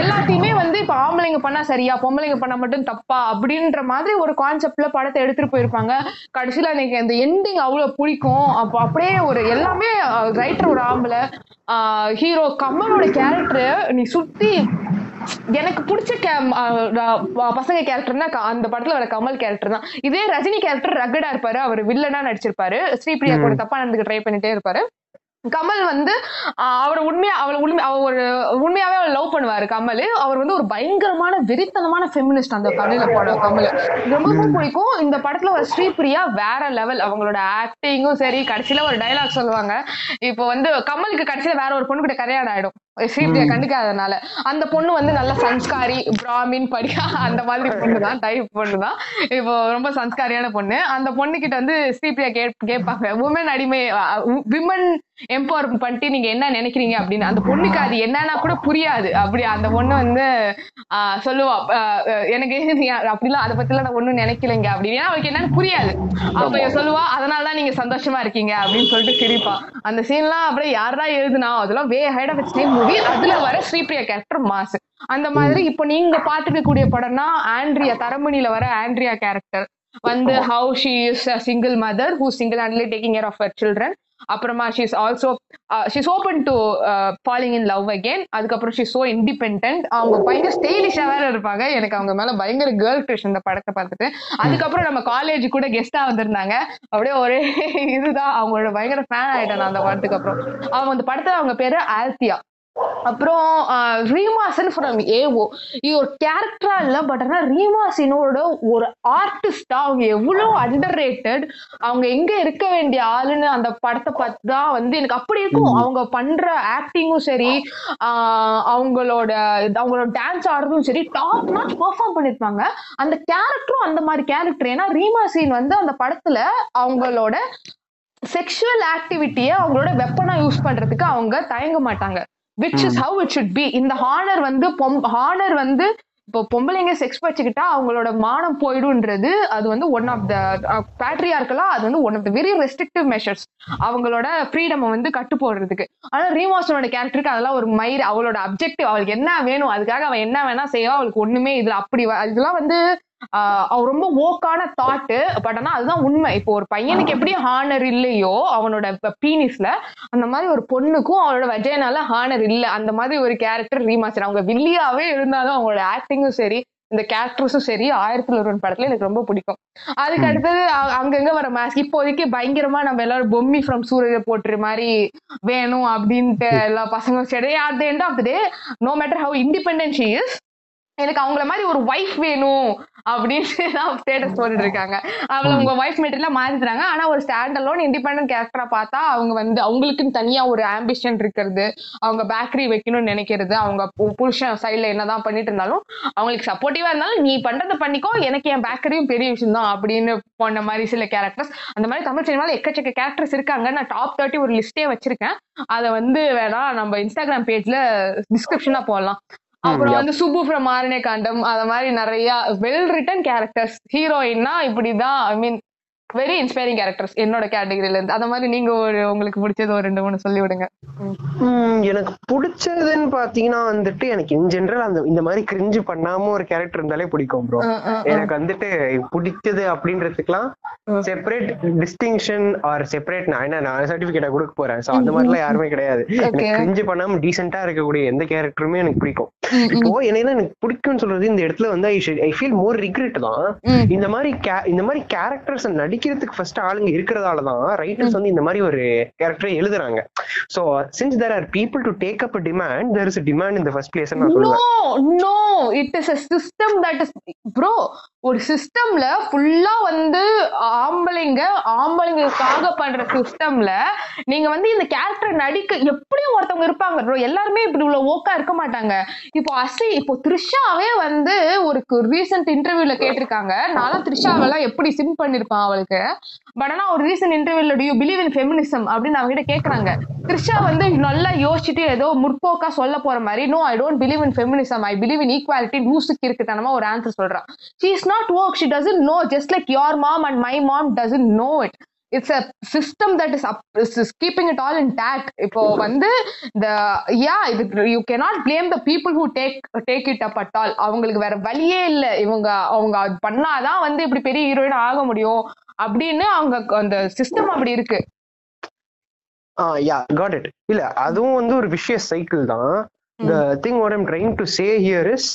எல்லாத்தையுமே வந்து இப்போ ஆம்பளைங்க பண்ணா சரியா பொம்பளைங்க பண்ணா மட்டும் தப்பா அப்படின்ற மாதிரி ஒரு கான்செப்ட்ல படத்தை எடுத்துட்டு போயிருப்பாங்க. கடைசியில எனக்கு அந்த எண்டிங் அவ்வளவு பிடிக்கும். அப்போ அப்படியே ஒரு எல்லாமே ரைட்டர் ஒரு ஆம்பளை. ஹீரோ கமலோட கேரக்டர் நீ சுத்தி எனக்கு பிடிச்ச பசங்க கேரக்டர்னா அந்த படத்துல வர கமல் கேரக்டர் தான். இதே ரஜினி கேரக்டர் ரகடா இருப்பாரு. அவர் வில்லனா நடிச்சிருப்பாரு. ஸ்ரீபிரியா கூட தப்பா நடந்துக்க ட்ரை பண்ணிட்டே இருப்பாரு. கமல் வந்து அவர் உண்மையா அவளை உண்மை அவர் ஒரு உண்மையாவே அவளை லவ் பண்ணுவாரு கமல். அவர் வந்து ஒரு பயங்கரமான வெறித்தனமான ஃபெமினிஸ்ட் அந்த கமல படம் கமல். ரொம்ப ரொம்ப பிடிக்கும். இந்த படத்துல ஒரு ஸ்ரீபிரியா வேற லெவல் அவங்களோட ஆக்டிங்கும் சரி கடைசியில ஒரு டைலாக் சொல்லுவாங்க. இப்போ வந்து கமலுக்கு கடைசியில வேற ஒரு பொண்ணு கிட்ட கல்யாணம் ஆயிடும். ஸ்ரீபிரியா கண்டுக்காதனால அந்த பொண்ணு வந்து நல்ல சன்ஸ்காரி பிராமின் படிக்கா அந்த மாதிரி பொண்ணு தான் டைப் பொண்ணு தான் இப்போ ரொம்ப சன்ஸ்காரியான பொண்ணு. அந்த பொண்ணு கிட்ட வந்து ஸ்ரீபிரியா கே கேட்பாங்க. உமன் அடிமை விமன் எம்பவர் பண்ணிட்டு நீங்க என்ன நினைக்கிறீங்க அப்படின்னு அந்த பொண்ணுக்கு அது என்னன்னா கூட புரியாது. அப்படி அந்த பொண்ணு வந்து ஆஹ் சொல்லுவா எனக்கு அப்படிலாம் அதை பத்திலாம் நான் ஒண்ணும் நினைக்கலைங்க அப்படின்னு. அவளுக்கு என்னன்னு புரியாது. அப்ப சொல்லுவா அதனாலதான் நீங்க சந்தோஷமா இருக்கீங்க அப்படின்னு சொல்லிட்டு சிரிப்பா. அந்த சீன்லாம் அப்படியே யாரா எழுதுனா அதெல்லாம் way ahead of time movie அதுல வர ஸ்ரீபிரியா கேரக்டர் மாசு. அந்த மாதிரி இப்போ நீங்க பாத்துக்க கூடிய படம்னா ஆண்ட்ரியா தரமணியில வர ஆண்ட்ரியா கேரக்டர் வந்து how she is single mother who single handedly taking care of children அப்புறமா she's also she's open to falling in love again அதுக்கப்புறம் ஷீ சோ இண்டிபெண்ட் அவங்க பயங்கர ஸ்டைலிஷா வேற இருப்பாங்க. எனக்கு அவங்க மேல பயங்கர கேர்ள் கிரஷ் இந்த படத்தை பார்த்துட்டு. அதுக்கப்புறம் நம்ம காலேஜ் கூட கெஸ்டா வந்திருந்தாங்க. அப்படியே ஒரே இதுதான். அவங்களோட பயங்கர ஃபேன் ஆயிட்டேன் நான் அந்த படத்துக்கு அப்புறம். அவங்க அந்த படத்துல அவங்க பேரு ஆல்த்தியா அப்புறம் ரீமாசன் ஃப்ரம் ஏஓ இது ஒரு கேரக்டரா இல்ல பட் ஆனா ரீமாசினோட ஒரு ஆர்டிஸ்டா அவங்க எவ்வளவு அண்டர் ரேட்டட் அவங்க எங்க இருக்க வேண்டிய ஆளுன்னு அந்த படத்தை பார்த்து தான் வந்து எனக்கு அப்படி இருக்கும். அவங்க பண்ற ஆக்டிங்கும் சரி ஆஹ் அவங்களோட அவங்களோட டான்ஸ் ஆடுறதும் சரி டாப் நாட் பெர்ஃபார்ம் பண்ணிருப்பாங்க. அந்த கேரக்டரும் அந்த மாதிரி கேரக்டர் ஏன்னா ரீமாசின் வந்து அந்த படத்துல அவங்களோட செக்ஷுவல் ஆக்டிவிட்டியை அவங்களோட வெப்பனா யூஸ் பண்றதுக்கு அவங்க தயங்க மாட்டாங்க. Which is how it should be இந்த ஹானர் வந்து ஹானர் வந்து இப்போ பொம்பளைங்க செக்ஸ் வச்சுக்கிட்டா அவங்களோட மானம் போயிடும்ன்றது அது வந்து ஒன் ஆஃப் த பேட்ரியார்க்கெல்லாம் அது வந்து one of the very restrictive measures அவங்களோட ஃப்ரீடம் வந்து கட்டு போடுறதுக்கு. ஆனா ரீமாஸ்டனோட கேரக்டருக்கு அதெல்லாம் ஒரு மயிர் அவளோட அப்ஜெக்டிவ் அவளுக்கு என்ன வேணும் அதுக்காக அவன் என்ன வேணா செய்வா அவளுக்கு ஒண்ணுமே இதுல அப்படி இதெல்லாம் வந்து ஆஹ் அவ ரொம்ப ஓக்கான தாட்டு பட் ஆனா அதுதான் உண்மை. இப்போ ஒரு பையனுக்கு எப்படி ஹானர் இல்லையோ அவனோட பீனிஸ்ல அந்த மாதிரி ஒரு பொண்ணுக்கும் அவளோட வஜயனால ஹானர் இல்ல. அந்த மாதிரி ஒரு கேரக்டர் ரீமாஸ்டர் அவங்க வில்லியாவே இருந்தாலும் அவங்களோட ஆக்டிங்கும் சரி இந்த கேரக்டர்ஸும் சரி ஆயிரத்துல ஒருவன் படத்துல எனக்கு ரொம்ப பிடிக்கும். அதுக்கு அடுத்தது அங்கங்க வர மாஸ்க் இப்போதைக்கு பயங்கரமா நம்ம எல்லாரும் பொம்மி ஃப்ரம் சூரிய போட்டுற மாதிரி வேணும் அப்படின்ட்டு எல்லா பசங்களும். சரி at end of day no matter how independent is எனக்கு அவங்கள மாதிரி ஒரு ஒய்ஃப் வேணும் அப்படின்னு தான் ஸ்டேட்டஸ் போட்டுட்டு இருக்காங்க அவள உங்க ஒய்ஃப் மெட்டீரியலா மாத்திட்டாங்க. ஆனா ஒரு ஸ்டாண்ட் அலோன் இண்டிபெண்டன்ட் கேரக்டரா பார்த்தா அவங்க வந்து அவங்களுக்குன்னு தனியா ஒரு ஆம்பிஷன் இருக்கிறது அவங்க பேக்கரி வைக்கணும்னு நினைக்கிறது அவங்க புருஷன் சைட்ல என்னதான் பண்ணிட்டு இருந்தாலும் அவங்களுக்கு சப்போர்ட்டிவா இருந்தாலும் நீ பண்றதை பண்ணிக்கோ எனக்கு என் பேக்கரியும் பெரிய விஷயம் தான் அப்படின்னு போன மாதிரி சில கேரக்டர்ஸ் அந்த மாதிரி தமிழ் சினிமால எக்கச்சக்க கேரக்டர்ஸ் இருக்காங்க. நான் டாப் தேர்ட்டி ஒரு லிஸ்டே வச்சிருக்கேன். அதை வந்து வேணா நம்ம இன்ஸ்டாகிராம் பேஜ்ல டிஸ்கிரிப்ஷனா போடலாம். அப்புறம் வந்து சுப்பு ஃப்ரம் ஆரண்ய காண்டம் அந்த மாதிரி நிறைய வெல் ரிட்டன் கேரக்டர்ஸ் ஹீரோயின்னா இப்படிதான் I mean very inspiring characters என்னோட கேட்டகரியில இருந்து. அந்த மாதிரி நீங்க ஒரு உங்களுக்கு பிடிச்சது ஒரு ரெண்டு மூணு சொல்லி விடுங்க எனக்கு பிடிச்சதுன்னு பாத்தீங்கன்னா வந்துட்டு எனக்கு இன் ஜெனரல் அந்த இந்த மாதிரி கிரிஞ்சு பண்ணாம ஒரு கேரக்டர் இருந்தாலே பிடிக்கும் ப்ரோ எனக்கு வந்துட்டு பிடிச்சது அப்படின்றதுக்குலாம் செப்பரேட் டிஸ்டிங்ஷன் ஆர் செப்பரேட் நான் என்ன நான் சர்டிபிகேட்டா கொடுக்க போறேன். சோ அந்த மாதிரிலாம் யாருமே கிடையாது. எனக்கு. கிரிஞ்சு பண்ணாம டீசென்டா இருக்கக்கூடிய எந்த கேரக்டருமே எனக்கு பிடிக்கும். இப்போ என்ன எனக்கு பிடிக்கும்னு சொல்றது இந்த இடத்துல வந்து ஐ ஃபீல் மோர் ரிக்ரெட் தான். இந்த மாதிரி இந்த மாதிரி கேரக்டர்ஸ் நடிக்கிறதுக்கு ஃபர்ஸ்ட் ஆளுங்க இருக்கிறதால தான் ரைட்டர்ஸ் வந்து இந்த மாதிரி ஒரு கேரக்டரை எழுதுறாங்க. So since there are people to take up demand there is demand இந்த ஃபர்ஸ்ட் பிளேஸ் நான் நோ சொல்லுவேன். No it is a system that is bro ஒரு சிஸ்டம்ல ஃபுல்லா வந்து ஆம்பளைங்க ஆம்பளைங்களுக்காக பண்ற சிஸ்டம்ல நீங்க வந்து இந்த கேரக்டர் நடிக்க எப்படியும் ஒருத்தவங்க இருப்பாங்க. ப்ரோ எல்லாருமே இப்படி இவ்வளவு ஓக்கா இருக்க மாட்டாங்க. இப்போ அசி இப்போ த்ரிஷாவே வந்து ஒரு ரீசெண்ட் இன்டர்வியூல கேட்டிருக்காங்க. நானும் த்ரிஷாவெல்லாம் எப்படி சிம் பண்ணிருப்பான் அவளுக்கு? பட் ஆனா ஒரு ரீசெண்ட் இன்டர்வியூல யூ பிலீவ் இன் ஃபெமினிசம் அப்படின்னு அவங்க கிட்ட கேக்குறாங்க. த்ரிஷா வந்து நல்லா யோசிச்சுட்டு ஏதோ முற்போக்கா சொல்ல போற மாதிரி no I don't believe in feminism I believe in equality லூசுக்கு இருக்குத்தனமா ஒரு ஆன்சர் சொல்றான் she is not work she doesn't know just like your mom and my mom doesn't know it it's a system that is up keeping it all in date இப்போ வந்து இந்த யா இது you cannot blame the people who take take it up at all அவங்களுக்கு வேற வழியே இல்ல. இவங்க அவங்க அது பண்ணாதான் வந்து இப்படி பெரிய ஹீரோயின் ஆக முடியும் அப்படின்னு அவங்க அந்த சிஸ்டம் அப்படி இருக்கு. யா காட் இட் இல்ல அதுவும் வந்து ஒரு விஷயஸ் சைக்கிள் தான். The thing what I'm trying to say here is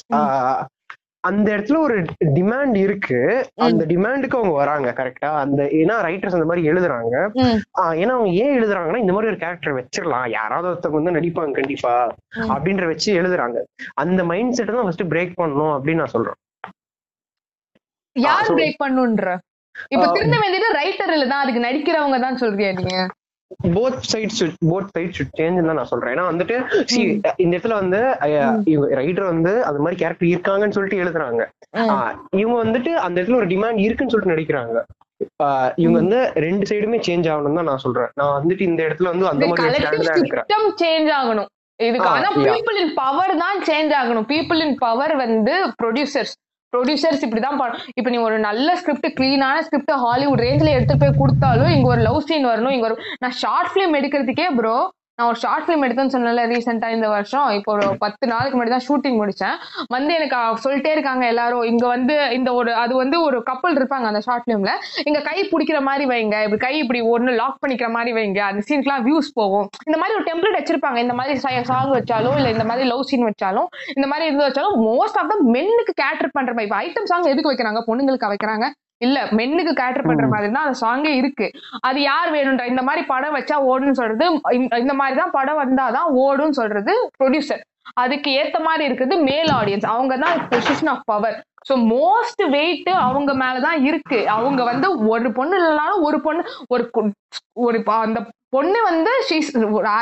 அந்த இடத்துல ஒரு டிமாண்ட் இருக்கு. அந்த டிமாண்டுக்கு அவங்க வராங்க கரெக்டா அந்த ஏன்னா ரைட்டர்ஸ் அந்த மாதிரி எழுதுறாங்க. ஏன்னா அவங்க ஏன் எழுதுறாங்கன்னா இந்த மாதிரி ஒரு கேரக்டர் வச்சிடலாம் யாராவது ஒருத்தவங்க வந்து நடிப்பாங்க கண்டிப்பா. அப்படின்ற வச்சு எழுதுறாங்க. அந்த மைண்ட் செட்டை தான் ஃபர்ஸ்ட் பிரேக் பண்ணணும் அப்படின்னு நான் சொல்றேன். யார் பிரேக் பண்ணுன்ற? இப்ப. திருந்த வேண்டியது ரைட்டர்ல தான் அதுக்கு நடிக்கிறவங்க தான் சொல்றியா நீங்க? Both sides both side should change தான் நான் சொல்றேன். ஏன்னா வந்துட்டு இந்த இடத்துல வந்து ரைட்டர் வந்து அந்த மாதிரி கேரக்டர் இருக்காங்கன்னு சொல்லிட்டு எழுதுறாங்க. இவங்க வந்துட்டு அந்த இடத்துல ஒரு டிமாண்ட் இருக்குன்னு சொல்லிட்டு நடிக்கிறாங்க. ஆஹ், இவங்க வந்து ரெண்டு சைடுமே சேஞ்ச் ஆகணும் தான் நான் சொல்றேன். நான் வந்துட்டு இந்த இடத்துல வந்து அந்த மாதிரி சேஞ்ச் ஆகணும். இதுக்கு ஆனா. பீப்புள் இன் பவர் தான் சேஞ்ச் ஆகணும். பீப்புள் இன் பவர் வந்து ப்ரொடியூசர்ஸ் ப்ரொடியூசர்ஸ் இப்படிதான் இப்ப நீ ஒரு நல்ல ஸ்கிரிப்ட் கிளீனான ஸ்கிரிப்ட் ஹாலிவுட் ரேஞ்சில எடுத்து போய் கொடுத்தாலும் இங்க ஒரு லவ் சீன் வரணும் இங்க ஒரு நான் ஷார்ட் ஃபிலிம் எடுக்கிறதுக்கே ப்ரோ நான் ஒரு ஷார்ட் ஃபிலிம் எடுத்தேன்னு சொன்னல ரீசெண்டா இந்த வருஷம். இப்போ ஒரு பத்து நாளுக்கு முன்னாடி தான் ஷூட்டிங் முடிச்சேன். வந்து எனக்கு சொல்லிட்டே இருக்காங்க எல்லாரும். இங்க வந்து இந்த ஒரு அது வந்து ஒரு கப்பல் இருப்பாங்க அந்த ஷார்ட் ஃபிலிம்ல இங்க கை பிடிக்கிற மாதிரி வைங்க. இப்படி கை இப்படி ஒன்று லாக் பண்ணிக்கிற மாதிரி வைங்க. அந்த சீனுக்குலாம் வியூஸ் போகும். இந்த மாதிரி ஒரு டெம்ப்ளேட் வச்சிருப்பாங்க. இந்த மாதிரி சாங் வச்சாலும் இல்ல இந்த மாதிரி லவ் சீன் வச்சாலும் இந்த மாதிரி இருந்து வச்சாலும் மோஸ்ட் ஆஃப் த மென்னுக்கு கேட்டர் பண்ற மாதிரி. ஐட்டம் சாங் எதுக்கு வைக்கிறாங்க? பொண்ணுங்களுக்கு வைக்கிறாங்க. இல்ல மென்னுக்கு கேட்டர் பண்ற மாதிரி தான் அந்த சாங்கே இருக்கு. அது யார் வேணும்ன்ற இந்த மாதிரி படம் வச்சா ஓடுன்னு சொல்றது இந்த- மாதிரி தான் படம் வந்தாதான் ஓடுன்னு சொல்றது ப்ரொடியூசர் அதுக்கு ஏத்த மாதிரி இருக்குது மேல் ஆடியன்ஸ் அவங்க தான் position of power so most weight அவங்க மேலதான் இருக்கு. அவங்க வந்து ஒரு பொண்ணு இல்லைனாலும் ஒரு பொண்ணு ஒரு ஒரு அந்த பொண்ணு வந்து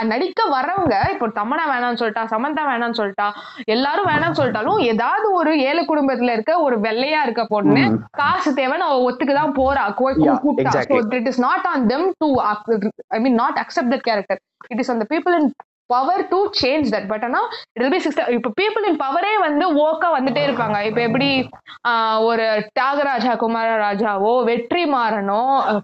நடிக்க வரவங்க இப்போ தமனா வேணாம்னு சொல்லிட்டா சமந்தா வேணாம்னு சொல்லிட்டா எல்லாரும் வேணாம்னு சொல்லிட்டாலும் ஏதாவது ஒரு ஏழை குடும்பத்துல இருக்க ஒரு வெள்ளையா இருக்க பொண்ணு காசு தேவைன்னு அவ ஒத்துக்கு தான் போறா. கூப்பிட்டா. It is not on them to I mean not accept that character it is on the people in power to change that but ஆனா இட் பி சிஸ்டம் இப்போ பீப்புள் இன் பவரே வந்து ஓக்கா வந்துட்டே இருக்காங்க. இப்போ எப்படி ஒரு தியாகராஜா குமாரராஜாவோ வெற்றி மாறனோ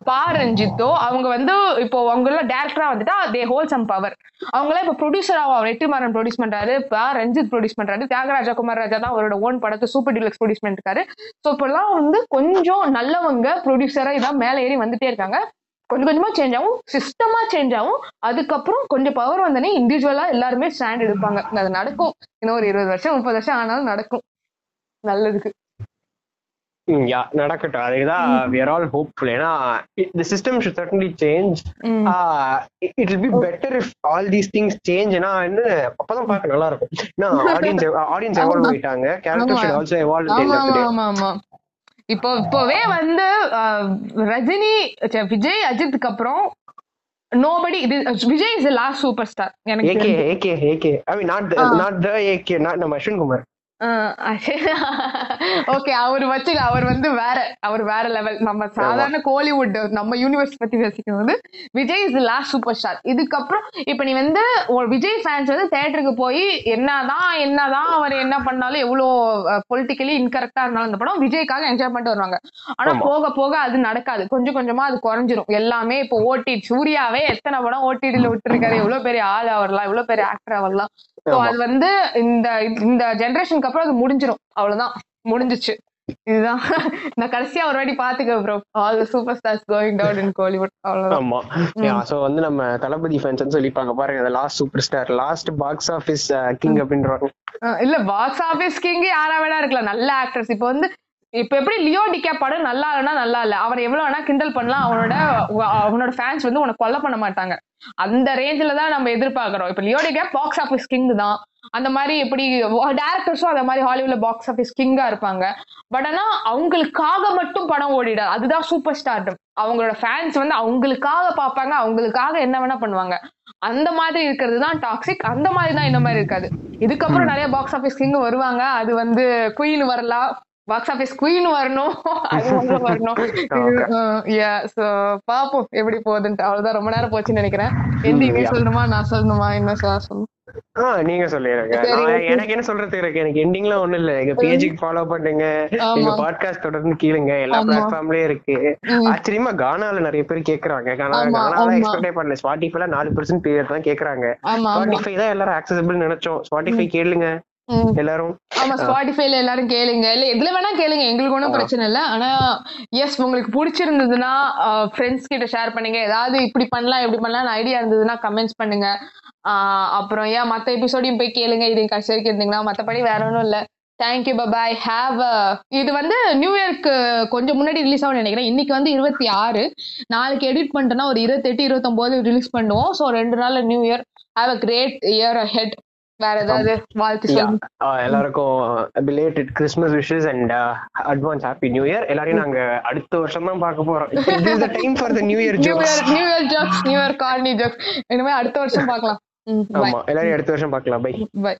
பா ரஞ்சித்தோ அவங்க வந்து இப்போ அவங்கள டேரக்டரா வந்துட்டா தே ஹோல் சம் பவர் அவங்கள இப்போ ப்ரொடியூசர் ஆகும் வெற்றி மாறன் ப்ரொடியூஸ் பண்றாரு பா ரஞ்சித் ப்ரொடியூஸ் பண்றாரு தியாகராஜா குமாரராஜா தான் அவரோட ஓன் படத்தை சூப்பர் டீலக்ஸ் ப்ரொடியூஸ் பண்ணிருக்காரு ஸோ இப்பெல்லாம் வந்து கொஞ்சம் நல்லவங்க ப்ரொடியூசரா இதான் மேலே ஏறி வந்துட்டே இருக்காங்க. கொஞ்சம் கொஞ்சமா சேஞ்ச் ஆகும் சிஸ்டமா சேஞ்ச் ஆகும். அதுக்கப்புறம் கொஞ்சம் பவர் வந்தனே இண்டிவிஜுவலா எல்லாருமே ஸ்டாண்ட் எடுப்பாங்க. அது நடக்கும். இன்னும் ஒரு இருபது வருஷம் முப்பது வருஷம் ஆனாலும் நடக்கும். நல்லதுக்கு. நடக்கட்டும். அதுதான் வி ஆர் ஆல் ஹோப்ஃபுல் ஏன்னா the system should certainly change it will be better if all these things change ஏன்னா வந்து அப்பதான் பார்க்க நல்லா இருக்கும். ஏன்னா ஆடியன்ஸ் ஆடியன்ஸ் எவால்வ் ஆயிட்டாங்க. கேரக்டர் ஷுட் ஆல்சோ எவால்வ் ஆமா ஆமா. இப்போ இப்போவே வந்து ரஜினி விஜய் அஜித்துக்கு அப்புறம் நோபடி இது Vijay is last super star எனக்கு AK AK AK I mean not not the AK not நம்ம அஸ்வின் குமார். ஓகே அவர் வச்சு அவர் வந்து வேற அவர் வேற லெவல் நம்ம சாதாரண கோலிவுட் நம்ம யூனிவர்ஸ் பத்தி பேசிக்கும் போது Vijay is last super star இதுக்கப்புறம் இப்ப நீ வந்து விஜய் ஃபேன்ஸ் வந்து தேட்டருக்கு போய் என்னதான் என்னதான் அவர் என்ன பண்ணாலும் எவ்வளவு பொலிட்டிக்கலி இன்கரெக்டா இருந்தாலும் அந்த படம் விஜய்க்காக என்ஜாய் பண்ணிட்டு வருவாங்க. ஆனா போக போக அது நடக்காது. கொஞ்சம் கொஞ்சமா அது குறைஞ்சிரும். எல்லாமே இப்போ ஓட்டி சூர்யாவே எத்தனை படம் ஓடிடியில விட்டுருக்காரு. எவ்வளவு பெரிய ஆள் அவர்லாம் எவ்வளவு பெரிய ஆக்டர் அவர்லாம். ஸோ அது வந்து இந்த இந்த ஜென்ரேஷனுக்கு அப்புறம் அது முடிஞ்சிடும் அவ்வளவுதான். முடிஞ்சிச்சு. இதுதான். நான் கடைசியா ஒரு வாட்டி பாத்துக்க bro all super stars going down in Kollywood ஆமா. சோ வந்து நம்ம தளபதி ஃபேன்ஸ் சொல்லிப்பாங்க. பாருங்க அந்த last super star last box office king அப்படின்றாங்க இல்ல பாக்ஸ் ஆபீஸ் கிங் யாரா வேணா இருக்கலாம். நல்ல ஆக்டர்ஸ் இப்போ வந்து இப்ப எப்படி லியோ டிகே படம் நல்லா இல்லைன்னா நல்லா இல்ல. அவன் எவ்வளவு வேணா கிண்டல் பண்ணலாம். அவனோட அவனோட ஃபேன்ஸ் வந்து உனக்கு கொல்ல பண்ண மாட்டாங்க. அந்த ரேஞ்சில தான் நம்ம எதிர்பார்க்கிறோம். இப்ப லியோ டிகே பாக்ஸ் ஆபீஸ் கிங் தான். அந்த மாதிரி எப்படி டேரக்டர்ஸும் அந்த மாதிரி ஹாலிவுட்ல பாக்ஸ் ஆபீஸ் கிங்கா இருப்பாங்க. பட் ஆனா அவங்களுக்காக மட்டும் படம் ஓடிடாது. அதுதான் சூப்பர் ஸ்டார்டம் அவங்களோட ஃபேன்ஸ் வந்து அவங்களுக்காக பார்ப்பாங்க. அவங்களுக்காக என்ன வேணா பண்ணுவாங்க. அந்த மாதிரி இருக்கிறது தான் டாக்ஸிக் அந்த மாதிரி தான் இந்த மாதிரி இருக்காது. இதுக்கப்புறம் நிறைய பாக்ஸ் ஆபீஸ் கிங் வருவாங்க. அது வந்து குயின் வரலாம். பாக்ஸ் ஆபீஸ் குயின் வரணும். அது வந்து வரணும். பாப்போம் எப்படி போகுதுன்ட்டு. அவ்வளவுதான். ரொம்ப நேரம் போச்சுன்னு நினைக்கிறேன். எந்த சொல்லணுமா? நான் சொல்லணுமா? என்ன சொல்லணும்? நீங்க சொல்லிருங்க. எனக்கு என்ன சொல்றது இருக்கு? எனக்கு எண்டிங்லாம் ஒண்ணு இல்ல. எங்க பேஜுக்கு ஃபாலோ பண்ணுங்க. எங்க பாட்காஸ்ட் தொடர்ந்து கீழுங்க. எல்லா பிளாட்ஃபார்ம்லயும் இருக்கு. ஆச்சரியமா கானால நிறைய பேர் கேக்குறாங்க. கானால எக்ஸ்பெக்டே பண்ணல. ஸ்பாட்டிஃபைல நாலு பெர்சென்ட் பேர் தான் கேக்குறாங்க. ஸ்பாட்டிஃபை தான் எல்லாரும் ஆக்சசபிள் நினைச்சோம். ஸ்பாட்டிஃபை கேளுங்க. எல்லாரும்? ஆமா ஸ்பாட்டிஃபைல எல்லாரும் கேளுங்க. இல்ல எதுல வேணா கேளுங்க. எங்களுக்கு ஒன்றும் பிரச்சனை இல்ல. ஆனா எஸ் உங்களுக்கு பிடிச்சிருந்ததுன்னா ஃப்ரெண்ட்ஸ் கிட்ட ஷேர் பண்ணுங்க. ஏதாவது இப்படி பண்ணலாம் இப்படி பண்ணலாம் ஐடியா இருந்ததுன்னா கமெண்ட்ஸ் பண்ணுங்க. அப்புறம் ஏன் மத்த எபிசோடையும் போய் கேளுங்க. இது கடைசி வரைக்கும் இருந்தீங்கன்னா மத்தபடி வேற ஒன்றும் இல்ல. தேங்க்யூ பபாய் ஹாவ் இது வந்து நியூ இயர்க்கு கொஞ்சம் முன்னாடி ரிலீஸ் ஆகும் நினைக்கிறேன். இன்னைக்கு வந்து இருபத்தி ஆறு. நாளைக்கு எடிட் பண்ணிட்டோம்னா ஒரு இருபத்தெட்டு இருபத்தொன்பது ரிலீஸ் பண்ணுவோம். ஸோ ரெண்டு நாள் new year have a great year ahead வேற ஏதாவது வாழ்த்து எல்லாருக்கும் belated Christmas wishes and advance happy new year எல்லாரையும் நாங்க அடுத்த வருஷம் தான் பார்க்க போறோம். It the time for the new year jokes new year jokes new year corny jokes இனிமே அடுத்த வருஷம் பார்க்கலாம். ஆமா எல்லாரையும் அடுத்த வருஷம் பார்க்கலாம். By by